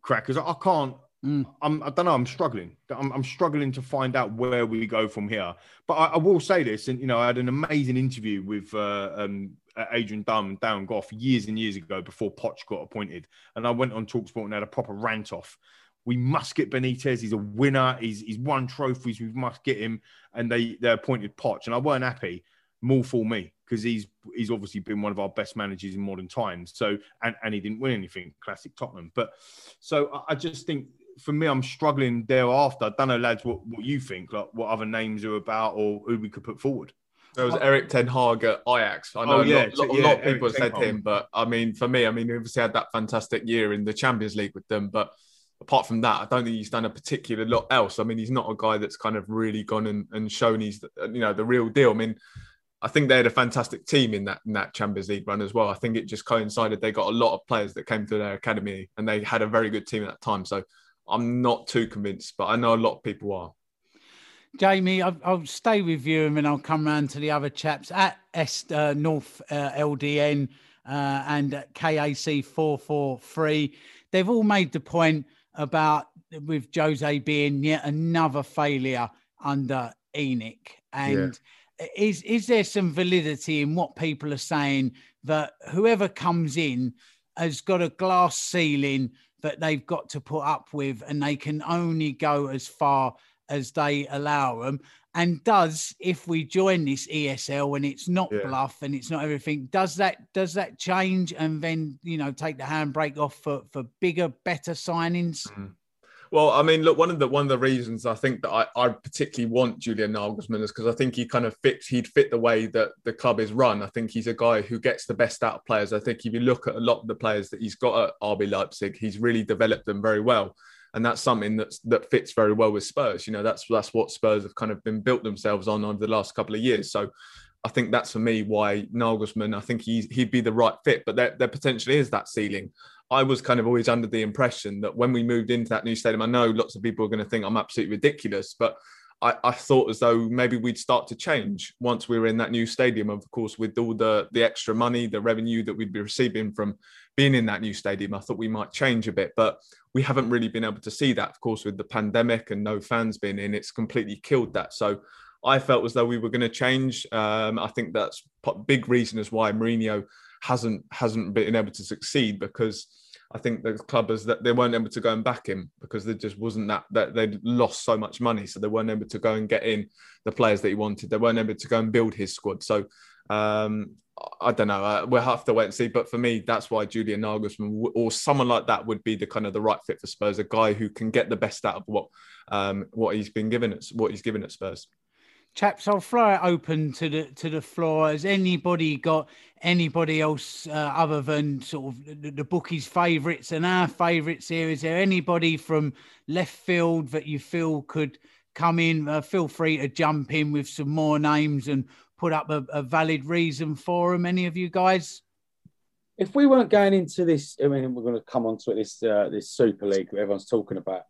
crackers, I, I can't. Mm. I'm, I don't know. I'm struggling. I'm, I'm, struggling to find out where we go from here. But I, I, will say this, and you know, I had an amazing interview with uh, um, Adrian Durham, Darren Gough years and years ago before Poch got appointed, and I went on Talksport and had a proper rant off. We must get Benitez. He's a winner. He's he's won trophies. We must get him. And they they appointed Poch, and I weren't happy. More for me because he's he's obviously been one of our best managers in modern times. So and and he didn't win anything, classic Tottenham. But so I, I just think for me, I'm struggling thereafter. I don't know, lads, what, what you think, like what other names are about or who we could put forward. There was Erik Ten Hag at Ajax. I know Oh, yeah, a, lot, a yeah, lot of people have said him, but I mean, for me, I mean, he obviously had that fantastic year in the Champions League with them. But apart from that, I don't think he's done a particular lot else. I mean, he's not a guy that's kind of really gone and, and shown he's, you know, the real deal. I mean, I think they had a fantastic team in that in that Champions League run as well. I think it just coincided. They got a lot of players that came through their academy, and they had a very good team at that time. So I'm not too convinced, but I know a lot of people are. Jamie, I'll, I'll stay with you and then I'll come round to the other chaps at Est uh, North uh, LDN uh, and KAC 443. They've all made the point about with Jose being yet another failure under ENIC. And is is there some validity in what people are saying that whoever comes in has got a glass ceiling that they've got to put up with and they can only go as far as they allow them and does if we join this ESL and it's not Yeah. bluff and it's not everything does that does that change and then you know take the handbrake off for for bigger better signings mm. Well, I mean, look, one of the one of the reasons I think that I, I particularly want Julian Nagelsmann is because I think he kind of fits he'd fit the way that the club is run. I think he's a guy who gets the best out of players. I think if you look at a lot of the players that he's got at RB Leipzig, he's really developed them very well. And that's something that's that fits very well with Spurs. You know, that's that's what Spurs have kind of been built themselves on over the last couple of years. So I think that's for me why Nagelsmann, I think he's, he'd be the right fit, but there, there potentially is that ceiling. I was kind of always under the impression that when we moved into that new stadium, I know lots of people are going to think I'm absolutely ridiculous, but I, I thought as though maybe we'd start to change once we were in that new stadium. Of course, with all the the extra money, the revenue that we'd be receiving from being in that new stadium, I thought we might change a bit, but we haven't really been able to see that. Of course, with the pandemic and no fans being in, it's completely killed that. So I felt as though we were going to change. Um, I think that's a big reason as why Mourinho hasn't hasn't been able to succeed because I think the club is that they weren't able to go and back him because there just wasn't that that they'd lost so much money, so they weren't able to go and get in the players that he wanted. They weren't able to go and build his squad. So um, I don't know. Uh, we'll have to wait and see. But for me, that's why Julian Nagelsmann or someone like that would be the kind of the right fit for Spurs. A guy who can get the best out of what um, what he's been given at what he's given at Spurs. Chaps i'll throw it open to the to the floor has anybody got anybody else uh, other than sort of the, the bookies favorites and our favorites here is there anybody from left field that you feel could come in uh, feel free to jump in with some more names and put up a, a valid reason for them any of you guys if we weren't going into this, I mean, we're going to come on to it. This uh, this Super League everyone's talking about.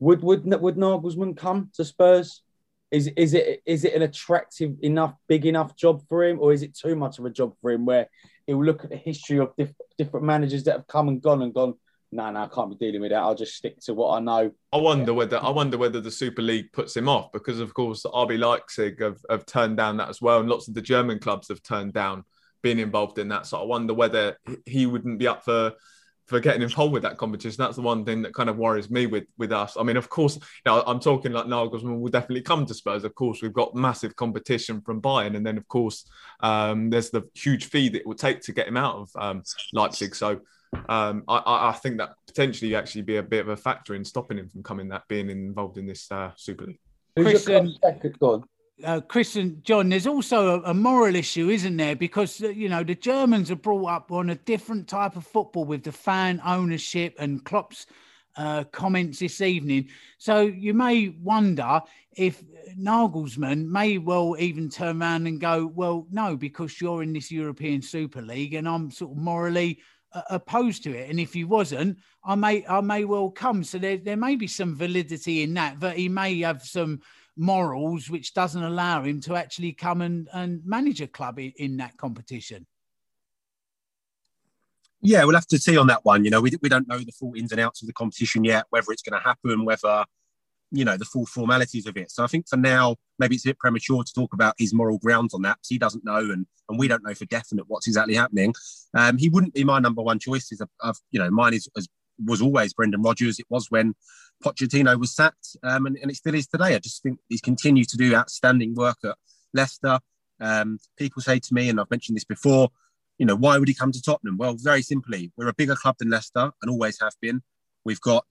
Would would would Nagelsmann come to Spurs? Is is it is it an attractive enough, big enough job for him, or is it too much of a job for him? Where he'll look at the history of diff- different managers that have come and gone and gone. No, no, I can't be dealing with that. I'll just stick to what I know. I wonder whether I wonder whether the Super League puts him off because, of course, RB Leipzig have, have turned down that as well, and lots of the German clubs have turned down being involved in that. So I wonder whether he wouldn't be up for for getting involved with that competition. That's the one thing that kind of worries me with with us. I mean, of course, you know, I'm talking like Nagelsmann will definitely come to Spurs. Of course, we've got massive competition from Bayern, and then of course, um, there's the huge fee that it would take to get him out of um, Leipzig. So. Um, I- I, I think that potentially actually be a bit of a factor in stopping him from coming that being involved in this uh, Super League. Who's Uh, Chris and John, there's also a, a moral issue, isn't there? Because uh, you know the Germans are brought up on a different type of football with the fan ownership and Klopp's uh, comments this evening. So you may wonder if Nagelsmann may well even turn around and go, "Well, no, because you're in this European Super League, and I'm sort of morally." uh, opposed to it and if he wasn't i may i may well come so there, there may be some validity in that that he may have some morals which doesn't allow him to actually come and, and manage a club in, in that competition Yeah, we'll have to see on that one. You know, we, we don't know the full ins and outs of the competition yet, whether it's going to happen, whether, you know, the full formalities of it. So I think for now, maybe it's a bit premature to talk about his moral grounds on that because he doesn't know and, and we don't know for definite what's exactly happening. Um, he wouldn't be my number one choice. Is you know, mine is, is was always Brendan Rodgers. It was when Pochettino was sacked, um, and, and it still is today. I just think he's continued to do outstanding work at Leicester. Um, people say to me, and I've mentioned this before, you know, why would he come to Tottenham? Well, very simply, we're a bigger club than Leicester and always have been. We've got,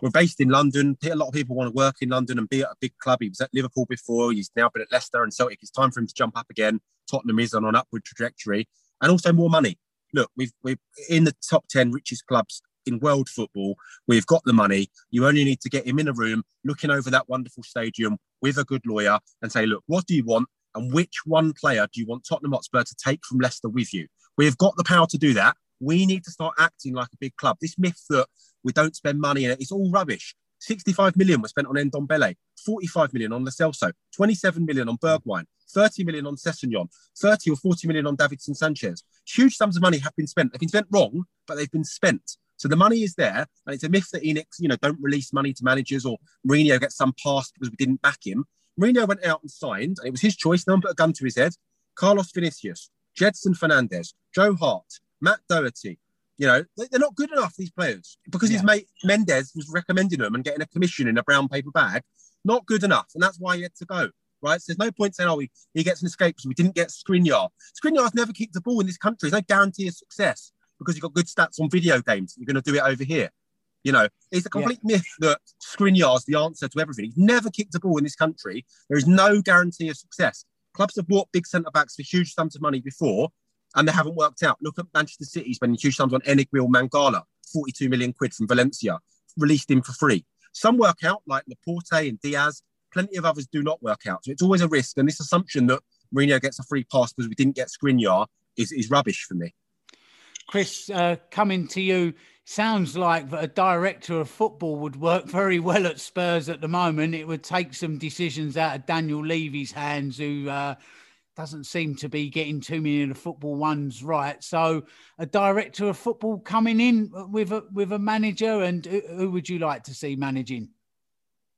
we're based in London. A lot of people want to work in London and be at a big club. He was at Liverpool before. He's now been at Leicester and Celtic. It's time for him to jump up again. Tottenham is on an upward trajectory and also more money. Look, we've, we're in the top 10 richest clubs in world football. We've got the money. You only need to get him in a room looking over that wonderful stadium with a good lawyer and say, look, what do you want? And which one player do you want Tottenham Hotspur to take from Leicester with you? We've got the power to do that. We need to start acting like a big club. This myth that we don't spend money in it, it's all rubbish. 65 million was spent on Ndombele, 45 million on Lo Celso, 27 million on Bergwijn, 30 million on Sessegnon, 30 or 40 million on Davinson Sanchez. Huge sums of money have been spent. They've been spent wrong, but they've been spent. So the money is there, and it's a myth that Enix, you know, don't release money to managers or Mourinho gets some pass because we didn't back him. Mourinho went out and signed, and it was his choice. No one put a gun to his head. Carlos Vinicius, Gedson Fernandes, Joe Hart, Matt Doherty. You know, they're not good enough, these players, because yeah. his mate Mendes was recommending them and getting a commission in a brown paper bag. Not good enough. And that's why he had to go. Right. So there's no point saying, oh, he, he gets an escape because we didn't get Skriniar. Skriniar's never kicked a ball in this country. There's no guarantee of success because you've got good stats on video games. You're going to do it over here. You know, it's a complete yeah. myth that Skriniar's the answer to everything. He's never kicked a ball in this country. There is no guarantee of success. Clubs have bought big centre backs for huge sums of money before, and they haven't worked out. Look at Manchester City spending huge sums on Ennick Mangala, 42 million quid from Valencia, released him for free. Some work out, like Laporte and Dias. Plenty of others do not work out. So it's always a risk. And this assumption that Mourinho gets a free pass because we didn't get Skriniar is, is rubbish for me. Chris, uh, coming to you, sounds like that a director of football would work very well at Spurs at the moment. It would take some decisions out of Daniel Levy's hands, who uh, doesn't seem to be getting too many of the football ones right. So, a director of football coming in with a with a manager, and who would you like to see managing?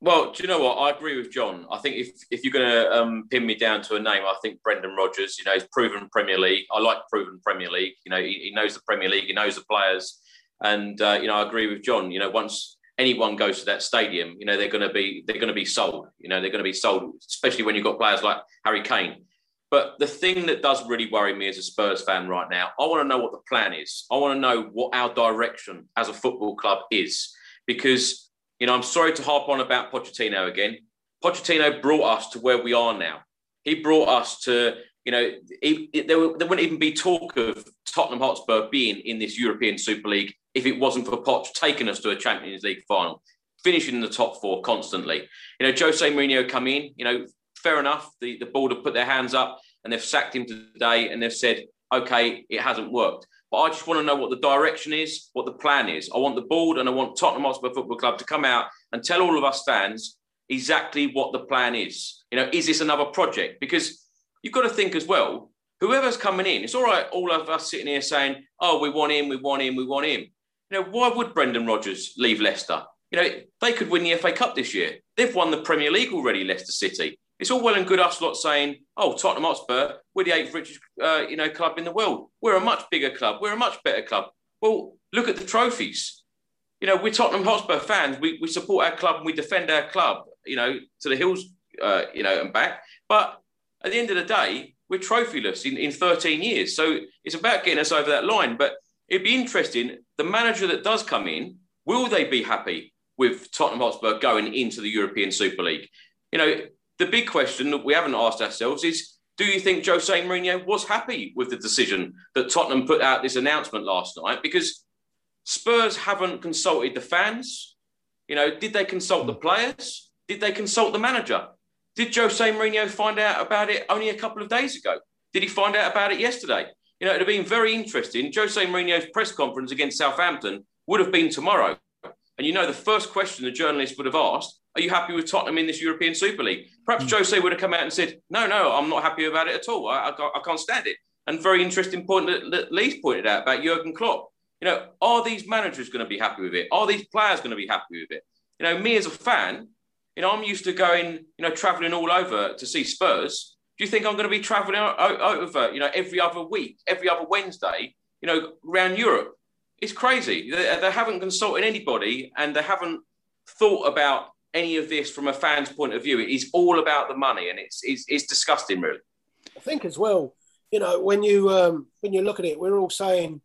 Well, do you know what? I agree with John. I think if, if you're going to um, pin me down to a name, I think Brendan Rodgers. You know, he's proven Premier League. I like proven Premier League. You know, he, he knows the Premier League. He knows the players, and uh, you know, I agree with John. You know, once anyone goes to that stadium, you know, they're going to be they're going to be sold. You know, they're going to be sold, especially when you've got players like Harry Kane. But the thing that does really worry me as a Spurs fan right now, I want to know what the plan is. I want to know what our direction as a football club is, because you know, I'm sorry to harp on about Pochettino again. Pochettino brought us to where we are now. He brought us to, you know, he, there, there wouldn't even be talk of Tottenham Hotspur being in this European Super League if it wasn't for Poch taking us to a Champions League final, finishing in the top four constantly. You know, Jose Mourinho come in, you know, fair enough. The, the board have put their hands up and they've sacked him today and they've said, okay, it hasn't worked. But I just want to know what the direction is, what the plan is. I want the board and I want Tottenham Hotspur Football Club to come out and tell all of us fans exactly what the plan is. You know, is this another project? Because you've got to think as well, whoever's coming in, it's all right, all of us sitting here saying, oh, we want him, we want him, we want him. You know, why would Brendan Rodgers leave Leicester? You know, they could win the FA Cup this year. They've won the Premier League already, Leicester City. It's all well and good us lot saying, "Oh, Tottenham Hotspur, we're the eighth richest, uh, you know, club in the world. We're a much bigger club. We're a much better club." Well, look at the trophies. You know, we're Tottenham Hotspur fans. We, we support our club and we defend our club. You know, to the hills, uh, you know, and back. But at the end of the day, we're trophyless in, in 13 years. So it's about getting us over that line. But it'd be interesting. The manager that does come in, will they be happy with Tottenham Hotspur going into the European Super League? You know, the big question that we haven't asked ourselves is do you think Jose Mourinho was happy with the decision that Tottenham put out this announcement last night? Because Spurs haven't consulted the fans. You know, did they consult the players? Did they consult the manager? Did Jose Mourinho find out about it only a couple of days ago? Did he find out about it yesterday? You know, it'd have been very interesting. Jose Mourinho's press conference against Southampton would have been tomorrow. And you know, the first question the journalist would have asked are you happy with Tottenham in this European Super League? Perhaps mm. Jose would have come out and said, No, no, I'm not happy about it at all. I, I, I can't stand it. And very interesting point that, that Lee's pointed out about Jurgen Klopp. You know, are these managers going to be happy with it? Are these players going to be happy with it? You know, me as a fan, you know, I'm used to going, you know, traveling all over to see Spurs. Do you think I'm going to be traveling over, you know, every other week, every other Wednesday, you know, around Europe? It's crazy. They, they haven't consulted anybody and they haven't thought about any of this from a fan's point of view. It is all about the money, and it's it's, it's disgusting, really. I think as well, you know, when you um, when you look at it, we're all saying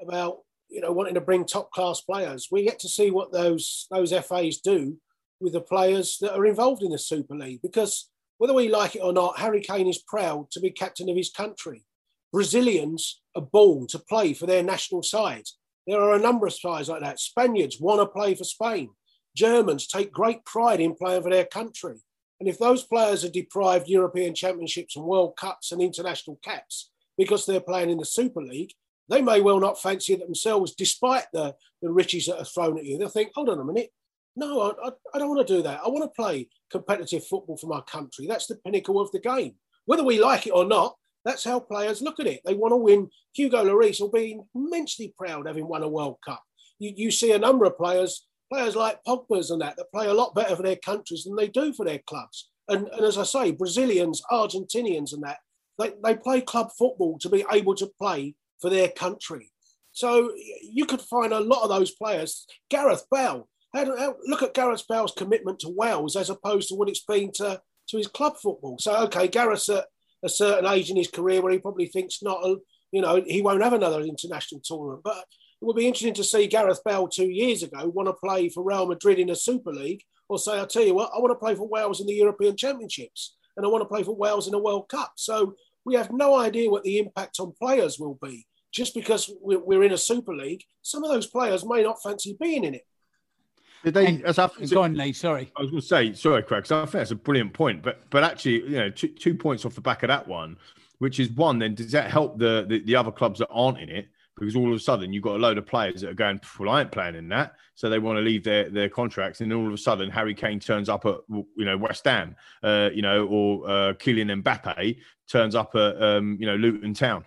about you know wanting to bring top class players. We get to see what those those FAs do with the players that are involved in the Super League because whether we like it or not, Harry Kane is proud to be captain of his country. Brazilians are born to play for their national side. There are a number of sides like that. Spaniards want to play for Spain. Germans take great pride in playing for their country. And if those players are deprived European Championships and World Cups and international caps because they're playing in the Super League, they may well not fancy it themselves, despite the, the riches that are thrown at you. They'll think, hold on a minute, no, I, I, I don't want to do that. I want to play competitive football for my country. That's the pinnacle of the game. Whether we like it or not, that's how players look at it. They want to win. Hugo Lloris will be immensely proud having won a World Cup. You, you see a number of players, players like Pogba's and that, that play a lot better for their countries than they do for their clubs. And, and as I say, Brazilians, Argentinians, and that, they, they play club football to be able to play for their country. So you could find a lot of those players. Gareth Bale, how, look at Gareth Bale's commitment to Wales as opposed to what it's been to, to his club football. So, okay, Gareth's at a certain age in his career where he probably thinks not, you know, he won't have another international tournament. But it would be interesting to see Gareth Bale two years ago want to play for Real Madrid in a Super League or say, I'll tell you what, I want to play for Wales in the European Championships and I want to play for Wales in a World Cup. So we have no idea what the impact on players will be. Just because we're in a Super League, some of those players may not fancy being in it. Did they? And, as I, go on, Lee. Sorry, I was going to say sorry, Craig. So I think that's a brilliant point. But but actually, you know, two, two points off the back of that one, which is one. Then does that help the, the the other clubs that aren't in it? Because all of a sudden you've got a load of players that are going, well, I ain't playing in that, so they want to leave their, their contracts, and all of a sudden Harry Kane turns up at you know West Ham, uh, you know, or uh, Kylian Mbappe turns up at um, you know Luton Town.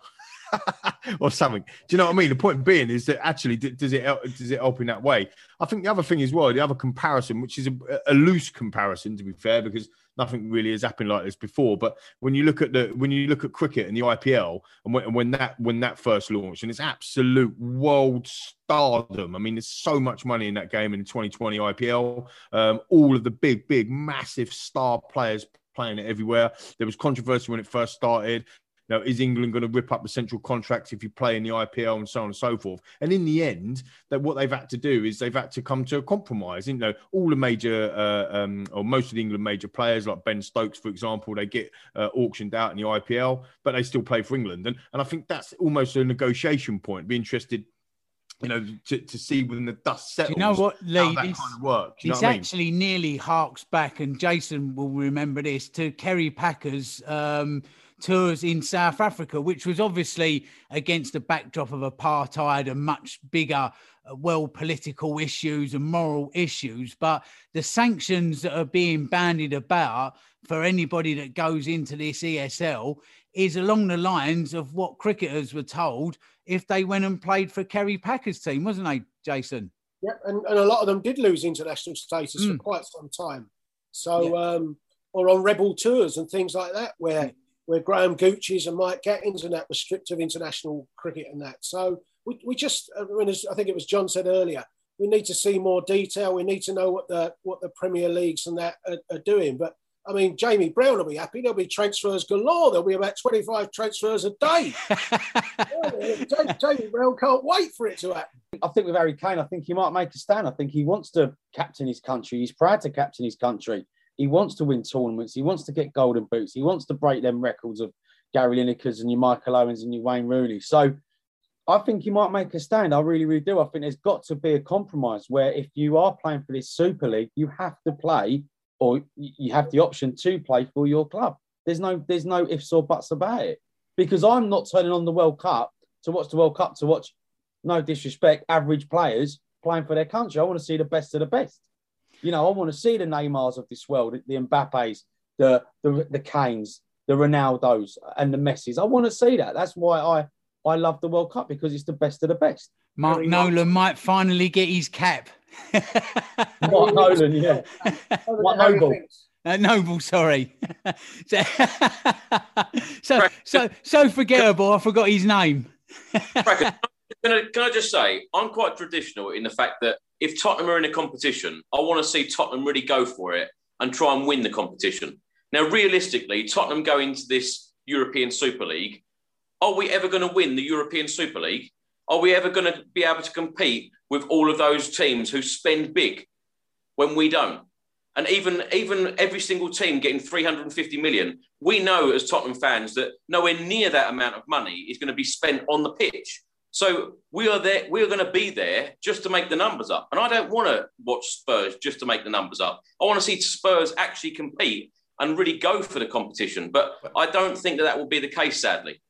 *laughs* or something. Do you know what I mean? The point being is that actually, does it does it help in that way? I think the other thing as well, the other comparison, which is a, a loose comparison to be fair, because nothing really has happened like this before. But when you look at the when you look at cricket and the IPL, and when, when that when that first launched, and it's absolute world stardom. I mean, there's so much money in that game in the 2020 IPL. Um, all of the big, big, massive star players playing it everywhere. There was controversy when it first started. Now, is England going to rip up the central contracts if you play in the IPL and so on and so forth? And in the end, that what they've had to do is they've had to come to a compromise. You know, all the major uh, um, or most of the England major players, like Ben Stokes, for example, they get uh, auctioned out in the IPL, but they still play for England. And and I think that's almost a negotiation point. Be interested you know, to, to see when the dust settles. Do you know what, Lee? How that this, kind of this actually mean? nearly harks back, and Jason will remember this to Kerry Packer's um, tours in South Africa, which was obviously against the backdrop of apartheid and much bigger, uh, well, political issues and moral issues. But the sanctions that are being bandied about for anybody that goes into this ESL is along the lines of what cricketers were told if they went and played for Kerry Packer's team, wasn't they, Jason? Yeah, and, and a lot of them did lose international status mm. for quite some time. So, yeah. um, or on rebel tours and things like that, where where Graham Gooch's and Mike Gattings and that were stripped of international cricket and that. So we, we just, uh, I, mean, as I think it was John said earlier, we need to see more detail. We need to know what the what the Premier Leagues and that are, are doing. But I mean, Jamie Brown will be happy. There'll be transfers galore. There'll be about 25 transfers a day. *laughs* Jamie Brown can't wait for it to happen. I think with Harry Kane, I think he might make a stand. I think he wants to captain his country. He's proud to captain his country. He wants to win tournaments. He wants to get golden boots. He wants to break them records of Gary Linekers and your Michael Owens and your Wayne Rooney. So I think he might make a stand. I really, really do. I think there's got to be a compromise where if you are playing for this Super League, you have to play or you have the option to play for your club. There's no there's no ifs or buts about it. Because I'm not turning on the World Cup to watch the World Cup to watch, no disrespect, average players playing for their country. I want to see the best of the best. You know, I want to see the Neymars of this world, the Mbappes, the the the Kanes, the Ronaldos, and the Messis. I want to see that. That's why I I love the World Cup because it's the best of the best. Mark Very Nolan much. might finally get his cap. *laughs* Mark Nolan, yeah. *laughs* Mark Noble. Uh, Noble, sorry. *laughs* so, so, so, so forgettable. I forgot his name. can, I, can I just say, I'm quite traditional in the fact that if Tottenham are in a competition, I want to see Tottenham really go for it and try and win the competition. Now, realistically, Tottenham go into this European Super League, are we ever going to win the European Super League? Are we ever going to be able to compete with all of those teams who spend big when we don't? And even even every single team getting 350 million, we know as Tottenham fans that nowhere near that amount of money is going to be spent on the pitch. So we are there. We are going to be there just to make the numbers up. And I don't want to watch Spurs just to make the numbers up. I want to see Spurs actually compete and really go for the competition. But I don't think that that will be the case, sadly.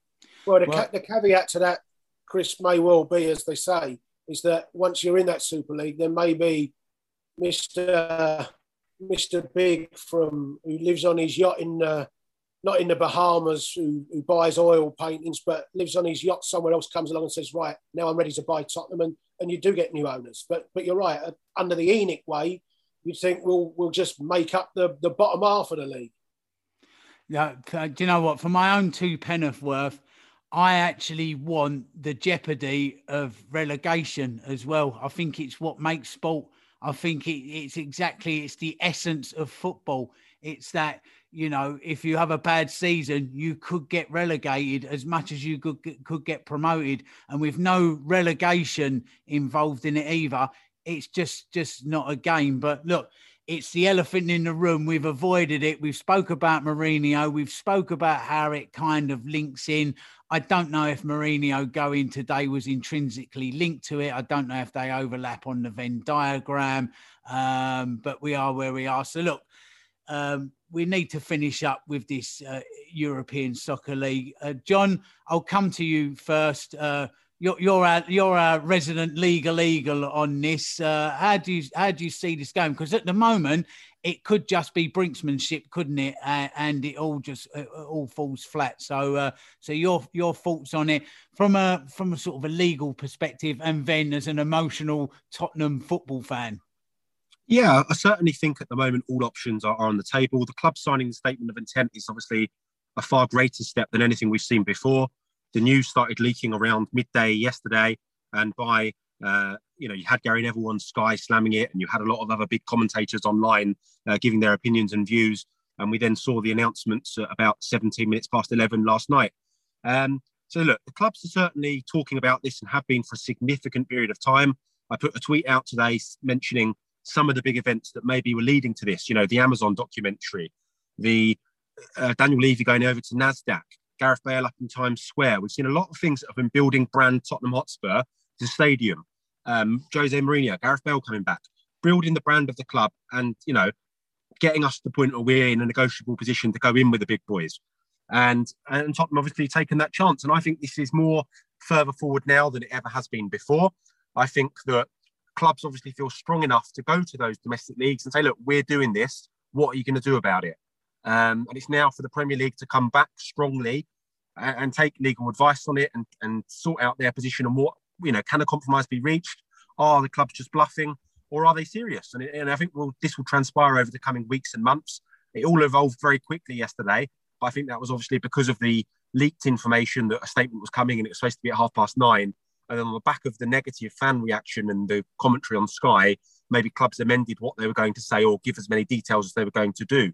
Well, the, ca- the caveat to that, Chris, may well be, as they say, is that once you're in that Super League, there may be Mr. Mr. Big from who lives on his yacht in uh, not in the Bahamas, who, who buys oil paintings, but lives on his yacht somewhere else, comes along and says, "Right now, I'm ready to buy Tottenham," and, and you do get new owners. But but you're right. Under the ENIC way, you'd think we'll we'll just make up the the bottom half of the league. Yeah, uh, do you know what? For my own two penneth worth, I actually want the jeopardy of relegation as well. I think it's what makes sport. I think it, it's exactly it's the essence of football. It's that you know if you have a bad season, you could get relegated as much as you could could get promoted, and with no relegation involved in it either, it's just just not a game. But look, it's the elephant in the room. We've avoided it. We've spoke about Mourinho. We've spoke about how it kind of links in. I don't know if Mourinho going today was intrinsically linked to it. I don't know if they overlap on the Venn diagram, um, but we are where we are. So look, um, we need to finish up with this uh, European Soccer League. Uh, John, I'll come to you first. Uh, you're you're a, you're a resident legal eagle on this. Uh, how do you how do you see this going? Because at the moment, it could just be brinksmanship, couldn't it? Uh, and it all just it all falls flat. So uh, so your your thoughts on it from a from a sort of a legal perspective, and then as an emotional Tottenham football fan. Yeah, I certainly think at the moment all options are, are on the table. The club signing the statement of intent is obviously a far greater step than anything we've seen before the news started leaking around midday yesterday, and by uh, you know you had Gary Neville on Sky slamming it, and you had a lot of other big commentators online uh, giving their opinions and views. And we then saw the announcements about 17 minutes past 11 last night. Um, so look, the clubs are certainly talking about this and have been for a significant period of time. I put a tweet out today mentioning some of the big events that maybe were leading to this. You know, the Amazon documentary, the uh, Daniel Levy going over to Nasdaq, Gareth Bale up in Times Square. We've seen a lot of things that have been building brand Tottenham Hotspur, the stadium, um, Jose Mourinho, Gareth Bale coming back, building the brand of the club, and you know, getting us to the point where we're in a negotiable position to go in with the big boys. And and Tottenham obviously taken that chance. And I think this is more further forward now than it ever has been before. I think that clubs obviously feel strong enough to go to those domestic leagues and say, look, we're doing this. What are you going to do about it? Um, and it's now for the Premier League to come back strongly and, and, take legal advice on it and, and sort out their position and what, you know, can a compromise be reached? Are the clubs just bluffing or are they serious? And, and I think we'll, this will transpire over the coming weeks and months. It all evolved very quickly yesterday, but I think that was obviously because of the leaked information that a statement was coming and it was supposed to be at half past nine. And on the back of the negative fan reaction and the commentary on Sky, maybe clubs amended what they were going to say or give as many details as they were going to do.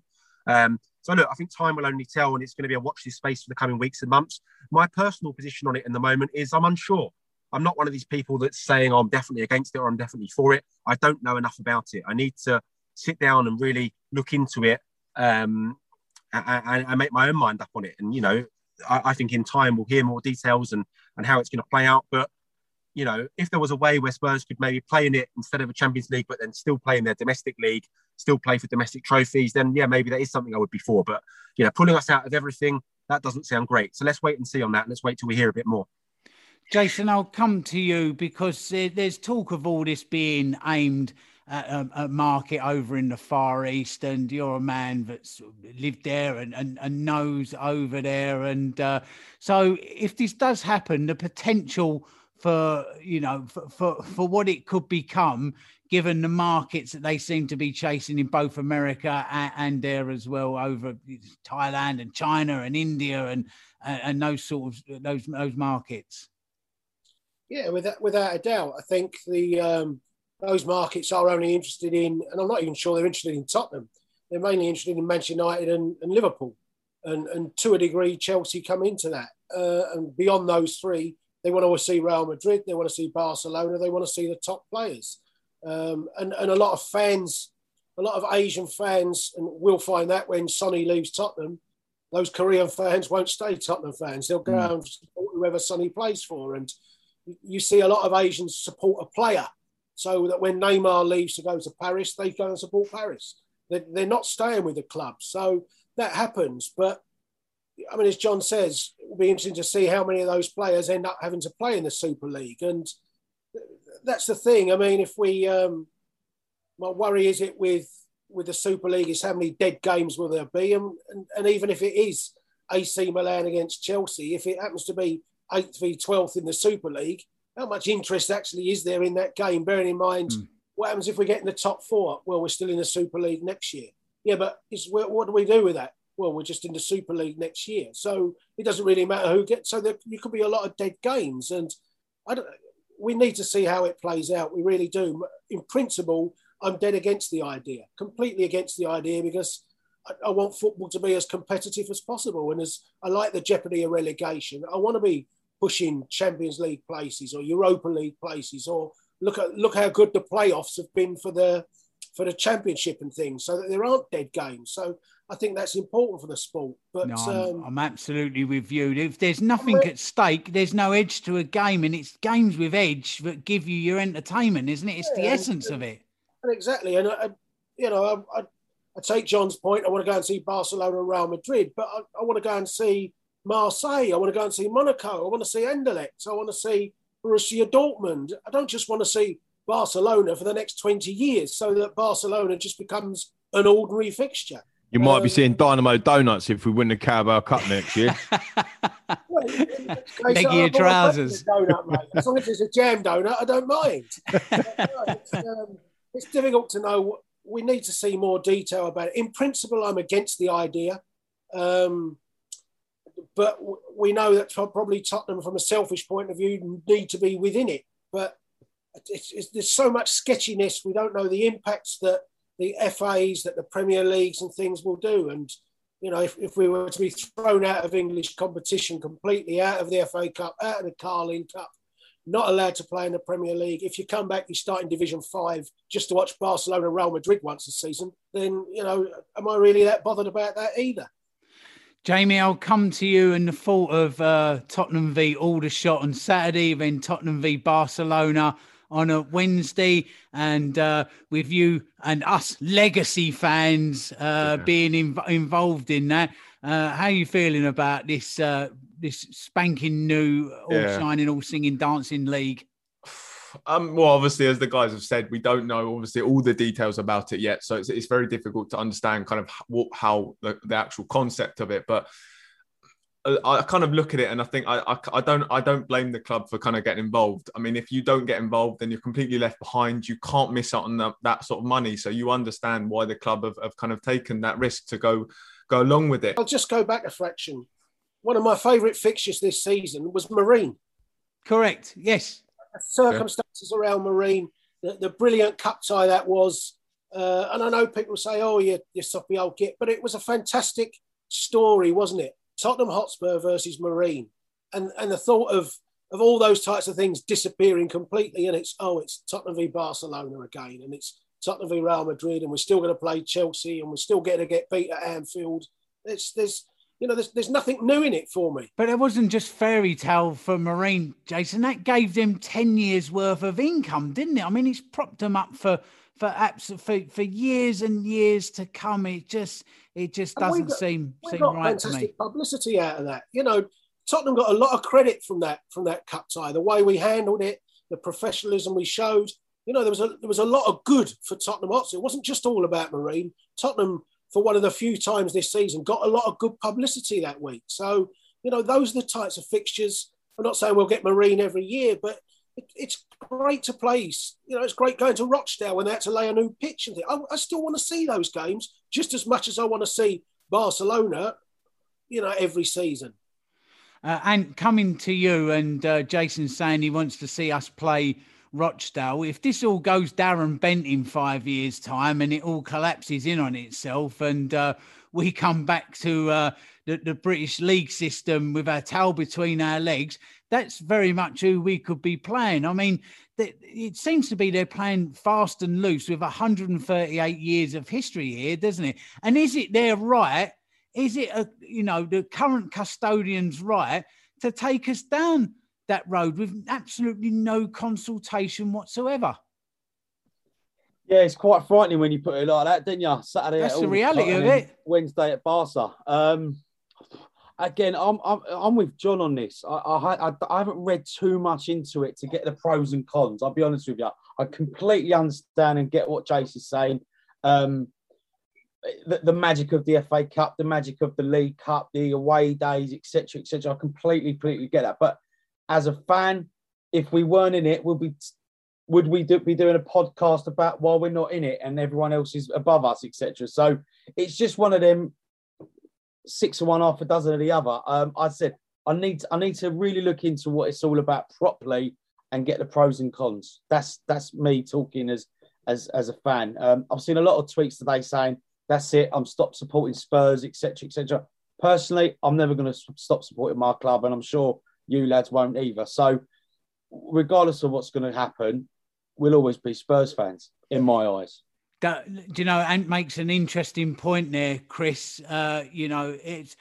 Um, so look, I think time will only tell, and it's going to be a watch this space for the coming weeks and months. My personal position on it in the moment is I'm unsure. I'm not one of these people that's saying oh, I'm definitely against it or I'm definitely for it. I don't know enough about it. I need to sit down and really look into it um, and, and, make my own mind up on it. And you know, I, I think in time we'll hear more details and and how it's going to play out. But you know, if there was a way where Spurs could maybe play in it instead of a Champions League, but then still play in their domestic league, still play for domestic trophies, then yeah, maybe that is something I would be for. But you know, pulling us out of everything, that doesn't sound great. So let's wait and see on that. Let's wait till we hear a bit more. Jason, I'll come to you because there's talk of all this being aimed at a, a, market over in the Far East, and you're a man that's lived there and, and, and knows over there. And uh, so, if this does happen, the potential for you know for, for, for what it could become given the markets that they seem to be chasing in both America and, and there as well over Thailand and China and India and and those sort of those those markets. Yeah, without without a doubt, I think the um, those markets are only interested in, and I'm not even sure they're interested in Tottenham. They're mainly interested in Manchester United and, and Liverpool. and and to a degree, Chelsea come into that. Uh, and beyond those three, they want to see Real Madrid, they want to see Barcelona, they want to see the top players, um, and and a lot of fans, a lot of Asian fans, and we'll find that when Sonny leaves Tottenham, those Korean fans won't stay Tottenham fans. They'll go mm. and support whoever Sonny plays for, and you see a lot of Asians support a player, so that when Neymar leaves to go to Paris, they go and support Paris. They're, they're not staying with the club, so that happens. But I mean, as John says, it'll be interesting to see how many of those players end up having to play in the Super League. And that's the thing. I mean, if we, um, my worry is it with with the Super League is how many dead games will there be, and, and, and even if it is AC Milan against Chelsea, if it happens to be eighth v twelfth in the Super League, how much interest actually is there in that game? Bearing in mind mm. what happens if we get in the top four? Well, we're still in the Super League next year. Yeah, but is, what do we do with that? Well, we're just in the Super League next year. So it doesn't really matter who gets. So there, you could be a lot of dead games, and I don't. We need to see how it plays out. We really do. In principle, I'm dead against the idea, completely against the idea, because I, I want football to be as competitive as possible. And as I like the jeopardy of relegation, I want to be pushing Champions League places or Europa League places, or look at look how good the playoffs have been for the for the championship and things, so that there aren't dead games. So I think that's important for the sport. But no, I'm, um, I'm, absolutely with you. If there's nothing at stake, there's no edge to a game, and it's games with edge that give you your entertainment, isn't it? It's yeah, the essence and, of it. And exactly, and I, you know, I, I, I, take John's point. I want to go and see Barcelona Real Madrid, but I, I want to go and see Marseille. I want to go and see Monaco. I want to see Anderlecht. I want to see Borussia Dortmund. I don't just want to see Barcelona for the next 20 years so that Barcelona just becomes an ordinary fixture. You might um, be seeing Dynamo Donuts if we win the Carabao Cup next year. *laughs* well, Leg *laughs* your trousers. Donut, as long as it's a jam donut, I don't mind. *laughs* it's, um, it's, difficult to know. We need to see more detail about it. In principle, I'm against the idea. Um, but we know that probably Tottenham, from a selfish point of view, need to be within it. But it's, it's, there's so much sketchiness. We don't know the impacts that the FAs, that the Premier Leagues and things will do. And, you know, if, if we were to be thrown out of English competition completely, out of the FA Cup, out of the Carling Cup, not allowed to play in the Premier League. If you come back, you start in Division Five just to watch Barcelona, Real Madrid once a season. Then you know, am I really that bothered about that either? Jamie, I'll come to you in the thought of uh, Tottenham v Aldershot on Saturday, then Tottenham v Barcelona on a Wednesday, and uh, with you and us legacy fans uh, yeah. being inv- involved in that. Uh, how are you feeling about this uh, this spanking new, all yeah. shining, all singing, dancing league? Um, well, obviously, as the guys have said, we don't know obviously all the details about it yet, so it's, it's very difficult to understand kind of what, how the, the actual concept of it. But I kind of look at it and I think I, I, I don't I don't blame the club for kind of getting involved. I mean, if you don't get involved, then you're completely left behind. You can't miss out on that, that sort of money. So you understand why the club have, have kind of taken that risk to go go along with it. I'll just go back a fraction. One of my favourite fixtures this season was Marine. Correct. Yes. The circumstances yeah. around Marine, the, the, brilliant cup tie that was, uh, and I know people say, "Oh, you you soppy old git," but it was a fantastic story, wasn't it? Tottenham Hotspur versus Marine, and and the thought of of all those types of things disappearing completely, and it's oh, it's Tottenham v Barcelona again, and it's Tottenham v Real Madrid, and we're still going to play Chelsea, and we're still going to get beat at Anfield. It's there's you know there's there's nothing new in it for me. But it wasn't just fairy tale for Marine, Jason. That gave them ten years worth of income, didn't it? I mean, it's propped them up for for for, for years and years to come. It just it just doesn't got, seem seem right fantastic to me. Publicity out of that, you know. Tottenham got a lot of credit from that from that cup tie. The way we handled it, the professionalism we showed. You know, there was a there was a lot of good for Tottenham Hotspur. It wasn't just all about Marine. Tottenham, for one of the few times this season, got a lot of good publicity that week. So, you know, those are the types of fixtures. I'm not saying we'll get Marine every year, but it, it's great to play. You know, it's great going to Rochdale when they had to lay a new pitch and things. I, I still want to see those games just as much as I want to see Barcelona. You know, every season. Uh, and coming to you and uh, Jason saying he wants to see us play Rochdale. If this all goes Darren Bent in five years' time and it all collapses in on itself and uh, we come back to uh, the, the British league system with our tail between our legs, that's very much who we could be playing. I mean, it seems to be they're playing fast and loose with 138 years of history here, doesn't it? And is it their right? Is it a you know the current custodian's right to take us down that road with absolutely no consultation whatsoever? Yeah, it's quite frightening when you put it like that, didn't you? Saturday. That's the reality of it. Wednesday at Barca. Um, again, I'm, I'm I'm with John on this. I, I I haven't read too much into it to get the pros and cons. I'll be honest with you. I completely understand and get what Jace is saying. Um, the, the, magic of the FA Cup, the magic of the League Cup, the away days, etc., etc. I completely, completely get that. But as a fan, if we weren't in it, would we would we do, be doing a podcast about why we're not in it and everyone else is above us, etc. So it's just one of them six of one, half a dozen of the other. Um, I said I need I need to really look into what it's all about properly and get the pros and cons. That's that's me talking as as as a fan. Um, I've seen a lot of tweets today saying that's it. I'm stop supporting Spurs, etc., etc. Personally, I'm never going to stop supporting my club, and I'm sure you lads won't either. So, regardless of what's going to happen, we'll always be Spurs fans in my eyes. Do you know, Ant makes an interesting point there, Chris. Uh, you know, it's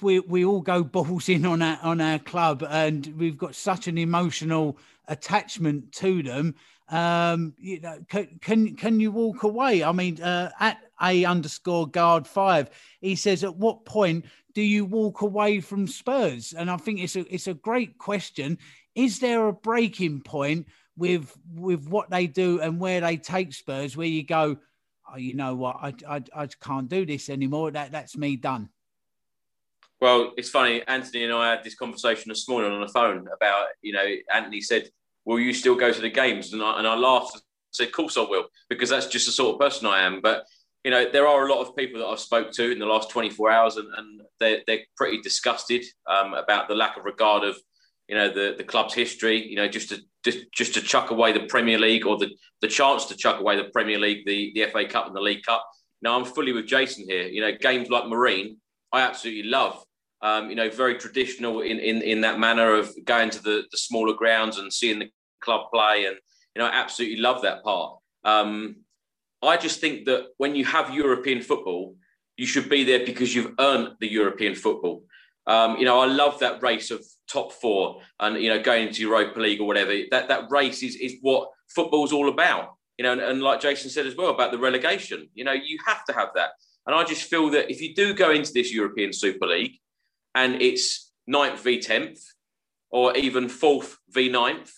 we we all go balls in on our on our club, and we've got such an emotional attachment to them. Um, you know, can can, can you walk away? I mean, uh, at a underscore guard five, he says, at what point do you walk away from Spurs? And I think it's a it's a great question. Is there a breaking point with with what they do and where they take Spurs, where you go, oh, you know what, I, I, I can't do this anymore. That that's me done. Well, it's funny. Anthony and I had this conversation this morning on the phone about, you know, Anthony said, "Will you still go to the games?" And I and I laughed and said, "Of course I will," because that's just the sort of person I am. But you know, there are a lot of people that I've spoke to in the last 24 hours, and, and they're, they're pretty disgusted um, about the lack of regard of you know the the club's history. You know, just to just just to chuck away the Premier League or the the chance to chuck away the Premier League, the the FA Cup and the League Cup. Now I'm fully with Jason here. You know, games like Marine, I absolutely love. Um, you know, very traditional in, in in that manner of going to the the smaller grounds and seeing the club play, and you know, I absolutely love that part. Um, I just think that when you have European football, you should be there because you've earned the European football. Um, you know, I love that race of top four and you know going into Europa League or whatever. That that race is is what football's all about. You know, and, and like Jason said as well about the relegation. You know, you have to have that. And I just feel that if you do go into this European Super League and it's ninth v tenth or even fourth v ninth,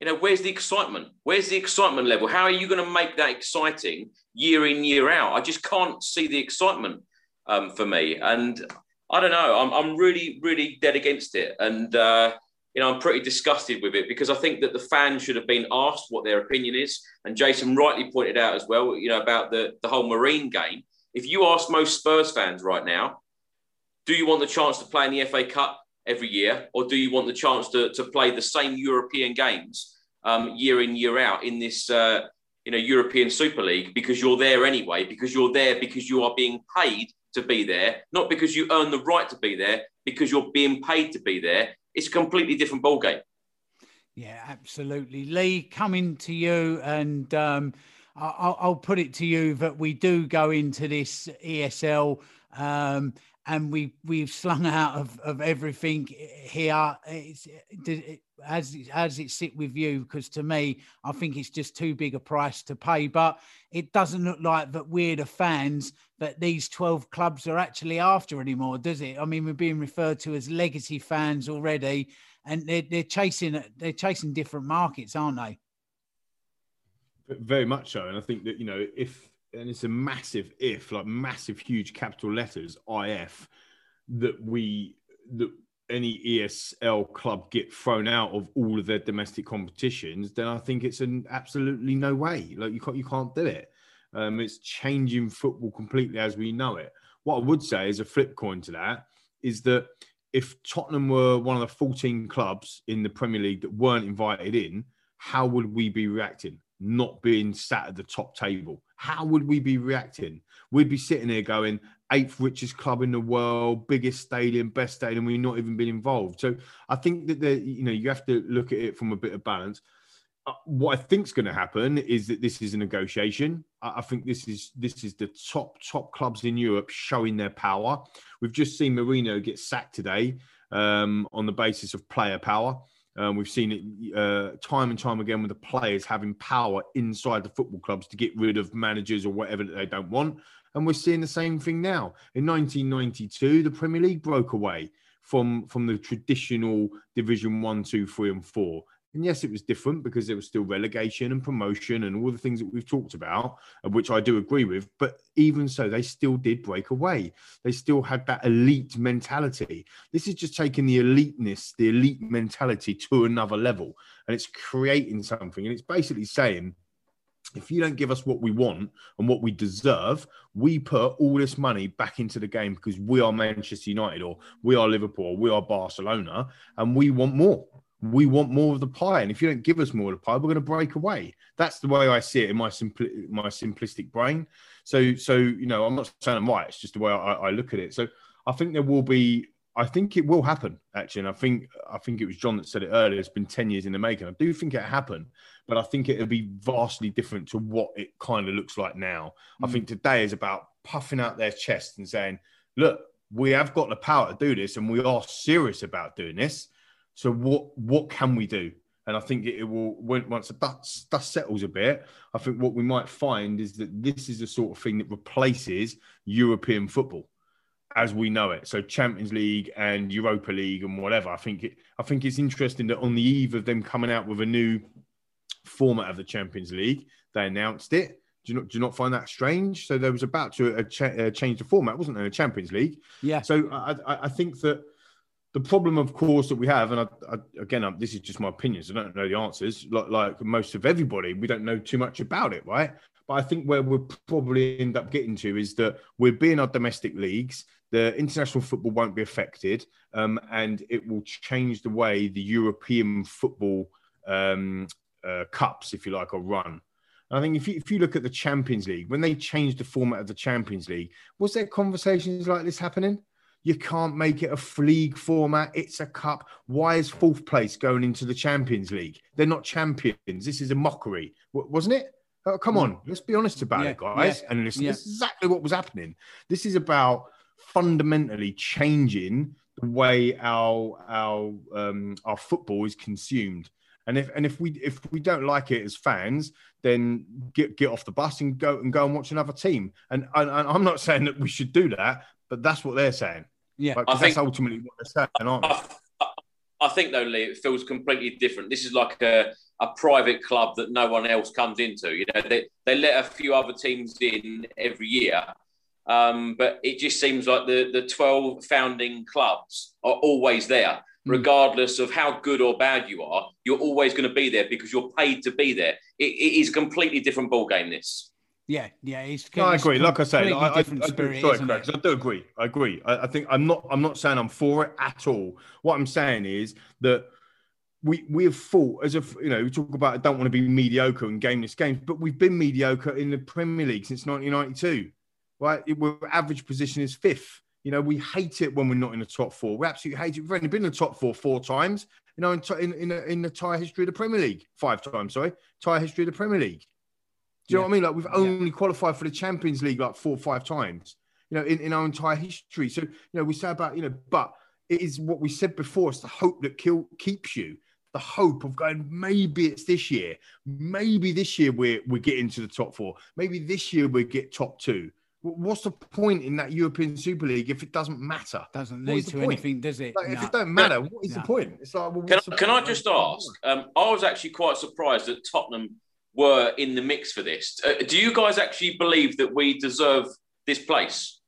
you know, where's the excitement? Where's the excitement level? How are you going to make that exciting year in year out? I just can't see the excitement um, for me. And I don't know. I'm, I'm really, really dead against it. And, uh, you know, I'm pretty disgusted with it because I think that the fans should have been asked what their opinion is. And Jason rightly pointed out as well, you know, about the, the whole Marine game. If you ask most Spurs fans right now, do you want the chance to play in the FA Cup every year, or do you want the chance to, to play the same European games um, year in, year out in this, uh, you know, European Super League because you're there anyway, because you're there because you are being paid to be there, not because you earn the right to be there, because you're being paid to be there. It's a completely different ballgame. Yeah, absolutely. Lee, coming to you, and um, I'll, I'll, put it to you that we do go into this ESL. Um, and we we've slung out of, of everything here. It's, it, as as it sit with you? Because to me, I think it's just too big a price to pay. But it doesn't look like that we're the fans that these twelve clubs are actually after anymore, does it? I mean, we're being referred to as legacy fans already, and they're, they're chasing they're chasing different markets, aren't they? Very much so, and I think that you know if and it's a massive if, like massive, huge capital letters, if, that we that any ESL club get thrown out of all of their domestic competitions, then I think it's an absolutely no way. Like you can't you can't do it. Um, it's changing football completely as we know it. What I would say is a flip coin to that is that if Tottenham were one of the 14 clubs in the Premier League that weren't invited in, how would we be reacting? Not being sat at the top table how would we be reacting? We'd be sitting here going, eighth richest club in the world, biggest stadium, best stadium. We've not even been involved. So I think that the, you know you have to look at it from a bit of balance. Uh, what I think is going to happen is that this is a negotiation. I, I think this is this is the top top clubs in Europe showing their power. We've just seen Mourinho get sacked today um, on the basis of player power. Um, we've seen it uh, time and time again with the players having power inside the football clubs to get rid of managers or whatever that they don't want. And we're seeing the same thing now. In 1992, the Premier League broke away from, from the traditional Division One, Two, Three, and 4. And yes, it was different because there was still relegation and promotion and all the things that we've talked about, which I do agree with. But even so, they still did break away. They still had that elite mentality. This is just taking the eliteness, the elite mentality to another level. And it's creating something. And it's basically saying, if you don't give us what we want and what we deserve, we put all this money back into the game because we are Manchester United or we are Liverpool or we are Barcelona and we want more we want more of the pie. And if you don't give us more of the pie, we're going to break away. That's the way I see it in my simpli- my simplistic brain. So, so you know, I'm not saying I'm right. It's just the way I, I look at it. So, I think there will be. I think it will happen actually, and I think I think it was John that said it earlier. It's been ten years in the making. I do think it happened, but I think it'll be vastly different to what it kind of looks like now. Mm. I think today is about puffing out their chest and saying, "Look, we have got the power to do this, and we are serious about doing this." So what what can we do? And I think it, will once that dust, dust settles a bit. I think what we might find is that this is the sort of thing that replaces European football as we know it. So Champions League and Europa League and whatever. I think it, I think it's interesting that on the eve of them coming out with a new format of the Champions League, they announced it. Do you not do you not find that strange? So there was about to uh, ch- uh, change the format, wasn't there? A Champions League. Yeah. So I, I, I think that the problem, of course, that we have, and I, I, again, I, this is just my opinions. I don't know the answers. Like, like, most of everybody, we don't know too much about it, right? But I think where we'll probably end up getting to is that we're being our domestic leagues. The international football won't be affected, um, and it will change the way the European football um, uh, cups, if you like, are run. I think if you, if you look at the Champions League, when they changed the format of the Champions League, was there conversations like this happening? You can't make it a league format. It's a cup. Why is fourth place going into the Champions League? They're not champions. This is a mockery, wasn't it? Oh, come on, let's be honest about yeah, it, guys. Yeah, and listen, yeah. this is exactly what was happening. This is about fundamentally changing the way our our um, our football is consumed. And if and if we if we don't like it as fans, then get get off the bus and go and go and watch another team. And, and, and I'm not saying that we should do that, but that's what they're saying. Yeah, like, I think, that's ultimately what they're saying, aren't I, I, think though, Lee, it feels completely different. This is like a, a private club that no one else comes into. You know, they they let a few other teams in every year, um, but it just seems like the the twelve founding clubs are always there. Hmm. Regardless of how good or bad you are, you're always going to be there because you're paid to be there. it, it is a completely different ball game. This. Yeah, yeah, he's. No, I agree. Like I say, I, I, I, spirit, sorry, Craig, I do agree. I agree. I, I, think I'm not. I'm not saying I'm for it at all. What I'm saying is that we we have fought as if you know we talk about I don't want to be mediocre in gameless games, but we've been mediocre in the Premier League since 1992. Right, we're average position is fifth. You know, we hate it when we're not in the top four. We absolutely hate it. We've only been in the top four four times. You know, in in in, in the entire history of the Premier League, five times. Sorry, entire history of the Premier League. Do you yeah. know what I mean? Like we've only yeah. qualified for the Champions League like four or five times, you know, in, in our entire history. So, you know, we say about, you know, but it is what we said before. It's the hope that kill, keeps you. The hope of going, maybe it's this year. Maybe this year we're, we're getting to the top four. Maybe this year we get top two. What's the point in that European Super League if it doesn't matter? Doesn't lead to point? anything, does it? Like, no. If it don't matter, what is no. the point? It's like, well, can, can I just ask? Um, I was actually quite surprised that Tottenham were in the mix for this. Uh, do you guys actually believe that we deserve this place?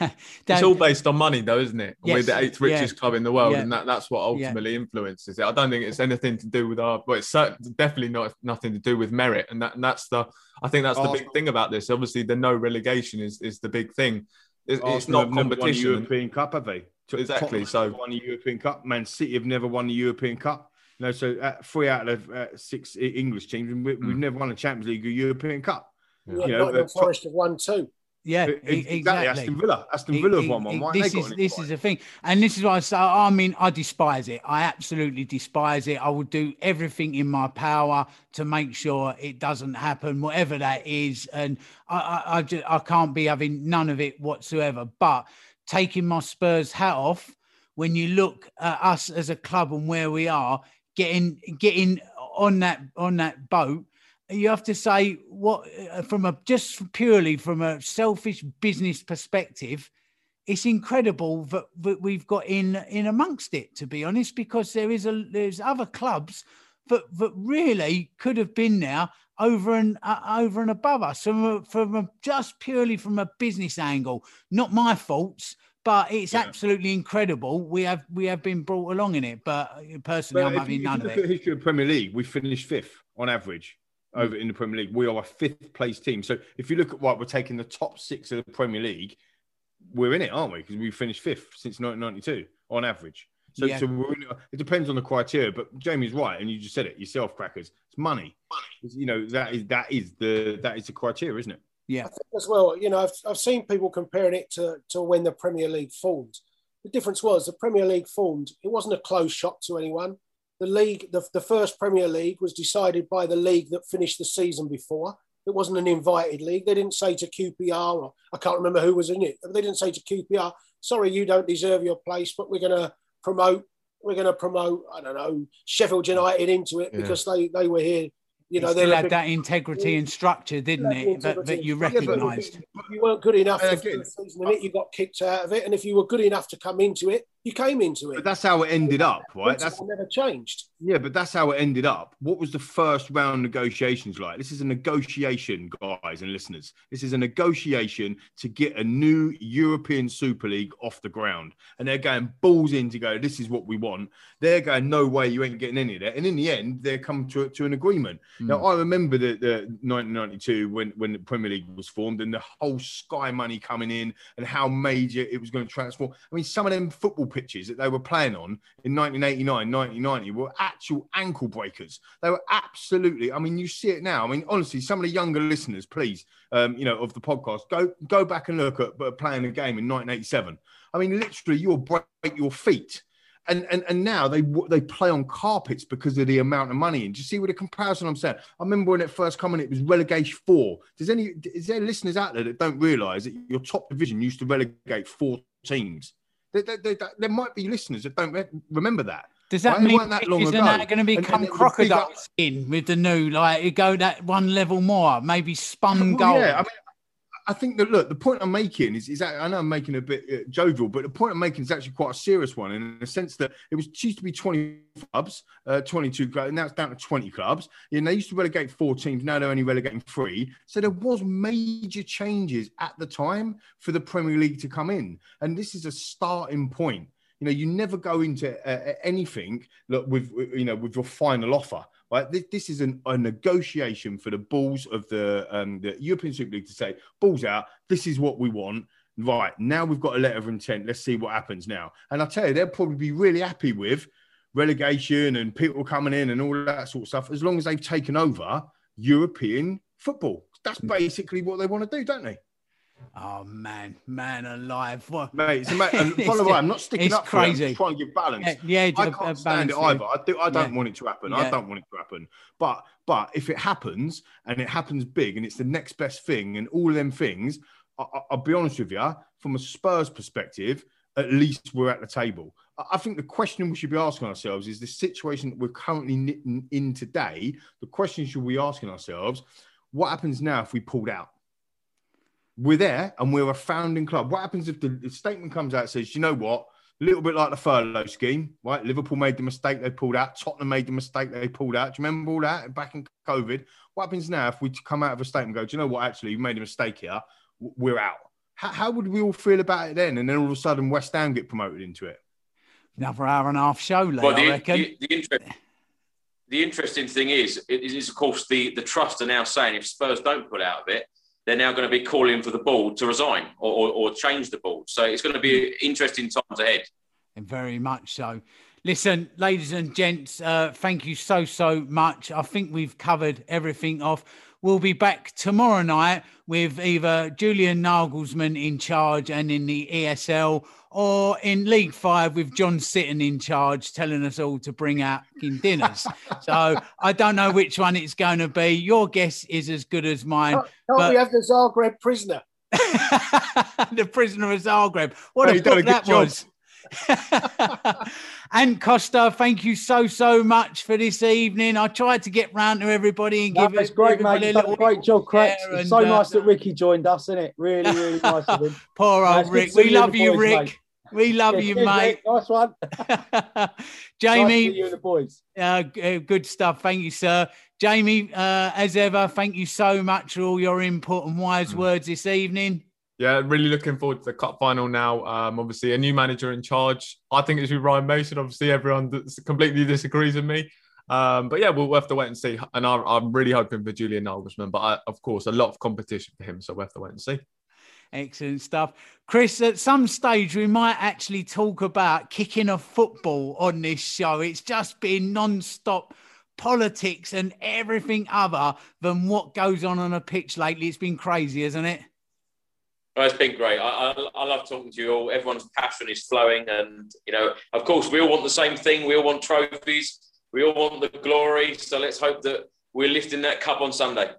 *laughs* it's all based on money, though, isn't it? Yes, We're the eighth richest yeah, club in the world, yeah, and that, that's what ultimately yeah. influences it. I don't think it's anything to do with our, well, it's definitely not nothing to do with merit, and that and that's the, I think that's the big thing about this. Obviously, the no relegation is is the big thing. It, it's not competition. European Cup, have they? Exactly. So won the European Cup. Man City have never won the European Cup. No, so uh, three out of uh, six English teams, and we, have mm. never won a Champions League or European Cup. Yeah, you know, uh, Forest have won two. Yeah, exactly. exactly. Aston Villa. Aston Villa have won one. Why This is this is the thing, and this is why I say. I mean, I despise it. I absolutely despise it. I will do everything in my power to make sure it doesn't happen, whatever that is. And I, I, I just I can't be having none of it whatsoever. But taking my Spurs hat off, when you look at us as a club and where we are, getting getting on that on that boat you have to say what uh, from a just purely from a selfish business perspective it's incredible that, that we've got in in amongst it to be honest because there is a there's other clubs that that really could have been there over and uh, over and above us from a, from a, just purely from a business angle. Not my faults but it's absolutely incredible we have we have been brought along in it but personally But i'm if having you, if none you of look at it the history of Premier League, we finished fifth on average hmm. over in the Premier League. We are a fifth place team. So if you look at what we're taking the top six of the Premier League, we're in it, aren't we? Because we finished fifth since 1992 on average. So, Yeah. so we're in, it depends on the criteria, but Jamie's right, and you just said it yourself, crackers. It's money. It's, you know that is that is the that is the criteria, isn't it? Yeah as well. You know, I've, I've seen people comparing it to, to when the Premier League formed. The difference was the Premier League formed, it wasn't a close shot to anyone. The league, the, the first Premier League was decided by the league that finished the season before. It wasn't an invited league. They didn't say to QPR, or I can't remember who was in it. They didn't say to QPR, sorry, you don't deserve your place, but we're going to promote, we're going to promote, I don't know, Sheffield United into it Yeah. because they, they were here. You know, still they're had big- that integrity and structure, didn't Yeah, it? That, that you integrity. Yeah, but recognised. you weren't good enough And for again- the season in it. You got kicked out of it, and if you were good enough to come into it, you came into it. But that's how it ended up, right? That's never changed. Yeah, but that's how it ended up. What was the first round negotiations like? This is a negotiation, guys and listeners. This is a negotiation to get a new European Super League off the ground. And they're going balls in to go, this is what we want. They're going, no way, you ain't getting any of that. And in the end, they come to, to an agreement. Hmm. Now, I remember the, the 1992 when, when the Premier League was formed and the whole Sky money coming in and how major it was going to transform. I mean, some of them football pitches that they were playing on in 1989, 1990 were actual ankle breakers. They were absolutely, I mean, you see it now. I mean, honestly, some of the younger listeners, please, um, you know, of the podcast, go go back and look at uh, playing a game in 1987. I mean, literally, you'll break your feet. And, and, and now they they play on carpets because of the amount of money. And do you see what a comparison I'm saying? I remember when it first came in, it was relegation four. Does any is there listeners out there that don't realise that your top division used to relegate four teams? There, there, there, there might be listeners that don't re- remember that. Does that Right? Mean that long are ago. now going to become and it was a big up- crocodiles in with the new, like you go that one level more, maybe spun Well, goal? Yeah, I mean, I think that look, the point I'm making is, is that I know I'm making a bit uh, jovial, but the point I'm making is actually quite a serious one in the sense that it was used to be 20 clubs, uh, 22 clubs, and now it's down to 20 clubs. Know, they used to relegate four teams, now they're only relegating three. So there was major changes at the time for the Premier League to come in, and this is a starting point. You know, you never go into uh, anything look, with you know with your final offer. Right, this, this is an, a negotiation for the balls of the um, the European Super League to say, balls out. This is what we want. Right now, we've got a letter of intent. Let's see what happens now. And I tell you, they'll probably be really happy with relegation and people coming in and all that sort of stuff, as long as they've taken over European football. That's basically what they want to do, don't they? Oh man, man alive! What? Mate, it's ama- *laughs* and by the way, I'm not sticking up for it. I'm crazy. trying to give balance. Yeah, yeah, I can't uh, stand it either. I do. I don't Yeah. want it to happen. Yeah. I don't want it to happen. But but if it happens and it happens big and it's the next best thing and all of them things, I, I- I'll be honest with you. From a Spurs perspective, at least we're at the table. I- I think the question we should be asking ourselves is the situation that we're currently in today. The question should we be asking ourselves: What happens now if we pulled out? We're there and we're a founding club. What happens if the, the statement comes out and says, you know what? A little bit like the furlough scheme, right? Liverpool made the mistake they pulled out. Tottenham made the mistake they pulled out. Do you remember all that back in COVID? What happens now if we come out of a statement and go, do you know what? Actually, we made a mistake here. We're out. How, how would we all feel about it then? And then all of a sudden, West Ham get promoted into it. Another hour and a half show, Lee, Well, I the, reckon. the, the, interest, the interesting thing is, it is, of course, the, the trust are now saying if Spurs don't pull out of it, they're now going to be calling for the board to resign or, or, or change the board. So it's going to be interesting times ahead. And Very much so. Listen, ladies and gents, uh, thank you so, so much. I think we've covered everything off. We'll be back tomorrow night with either Julian Nagelsmann in charge and in the ESL or in League Five with John Sitton in charge, telling us all to bring out in dinners. *laughs* so I don't know which one it's going to be. Your guess is as good as mine. Can't, can't but- we have the Zagreb prisoner? *laughs* the prisoner of Zagreb. What Oh, a you've done a book good that job. was. *laughs* and Costa, thank you so so much for this evening. I tried to get round to everybody and No, give it's great, mate. A little great job, Craig. It's so uh, nice that Ricky joined us, isn't it? Really, really nice of him. *laughs* Poor old Rick. We love you, boys, Rick. mate. We love Yeah, you, mate. Nice one. *laughs* Nice Jamie, see you and the boys. uh, uh, good stuff. Thank you, sir. Jamie, uh, as ever, thank you so much for all your input and wise Mm. words this evening. Yeah, really looking forward to the cup final now. Um, obviously, a new manager in charge. I think it's with Ryan Mason. Obviously, everyone completely disagrees with me. Um, but yeah, we'll, we'll have to wait and see. And I, I'm really hoping for Julian Nagelsmann. But I, of course, a lot of competition for him. So we'll have to wait and see. Excellent stuff. Chris, at some stage, we might actually talk about kicking a football on this show. It's just been non stop politics and everything other than what goes on on a pitch lately. It's been crazy, isn't it? Well, it's been great. I, I, I love talking to you all. Everyone's passion is flowing, and you know, of course, we all want the same thing. We all want trophies. We all want the glory. So let's hope that we're lifting that cup on Sunday.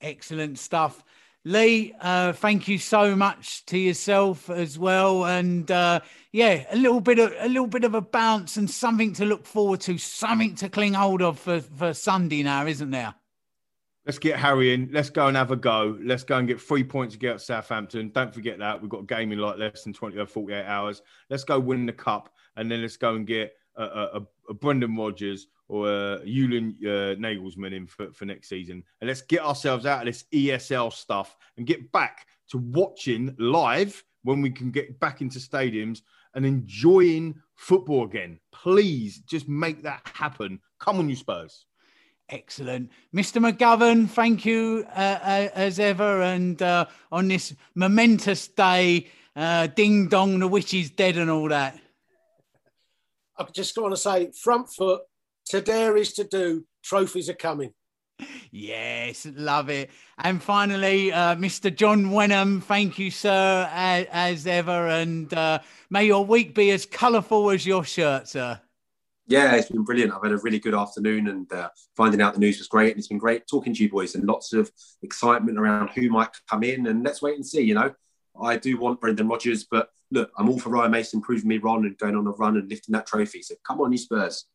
Excellent stuff. Lee, uh, thank you so much to yourself as well, and uh, yeah, a little bit of a little bit of a bounce and something to look forward to, something to cling hold of for, for Sunday now, isn't there? Let's get Harry in. Let's go and have a go. Let's go and get three points against Southampton. Don't forget that. We've got a game in like less than 20 or 48 hours. Let's go win the cup and then let's go and get a, a, a- a Brendan Rodgers or a Julian uh, Nagelsmann in for, for next season. And let's get ourselves out of this ESL stuff and get back to watching live when we can get back into stadiums and enjoying football again. Please just make that happen. Come on, you Spurs. Excellent. Mr. McGovern, thank you uh, uh, as ever. And uh, on this momentous day, uh, ding dong, the witch is dead and all that. I just want to say, front foot, to dare is to do, trophies are coming. Yes, love it. And finally, uh, Mr. John Wenham, thank you, sir, as, as ever. And uh, may your week be as colourful as your shirt, sir. Yeah, it's been brilliant. I've had a really good afternoon and uh, finding out the news was great. And it's been great talking to you boys and lots of excitement around who might come in. And let's wait and see. You know, I do want Brendan Rodgers, but look, I'm all for Ryan Mason proving me wrong and going on a run and lifting that trophy. So come on, you Spurs.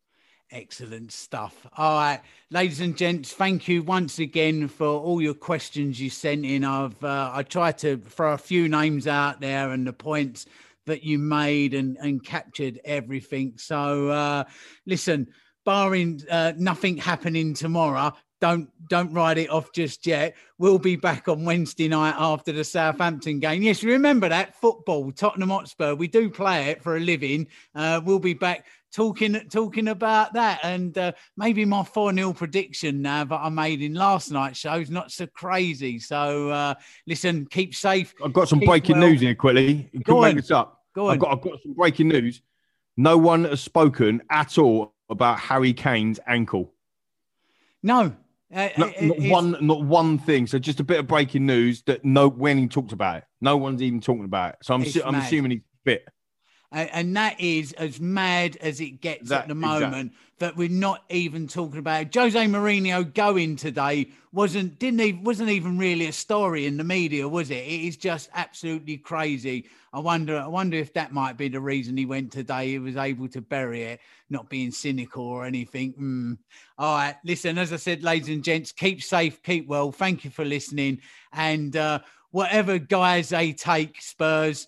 Excellent stuff. All right, ladies and gents, thank you once again for all your questions you sent in. I've uh, I tried to throw a few names out there and the points that you made and and captured everything. So uh, listen, barring uh, nothing happening tomorrow. Don't don't write it off just yet. We'll be back on Wednesday night after the Southampton game. Yes, you remember that football, Tottenham Hotspur. We do play it for a living. Uh, we'll be back talking talking about that and uh, maybe my 4-0 prediction now that I made in last night's show is not so crazy. So uh, listen, keep safe. I've got some breaking well. news here quickly. You Go can make this up. Go on. I've got, I've got some breaking news. No one has spoken at all about Harry Kane's ankle. No. Uh, Not, not one, not one thing. So just a bit of breaking news that no when he talked about it, no one's even talking about it. So I'm, assu- I'm assuming he's fit. And, that is as mad as it gets That- at the exactly. moment that we're not even talking about. Jose Mourinho going today wasn't didn't even wasn't even really a story in the media, was it? It is just absolutely crazy. I wonder I wonder if that might be the reason he went today. He was able to bury it, not being cynical or anything. Mm. All right, listen. As I said, ladies and gents, keep safe, keep well. Thank you for listening, and uh, whatever guys they take, Spurs.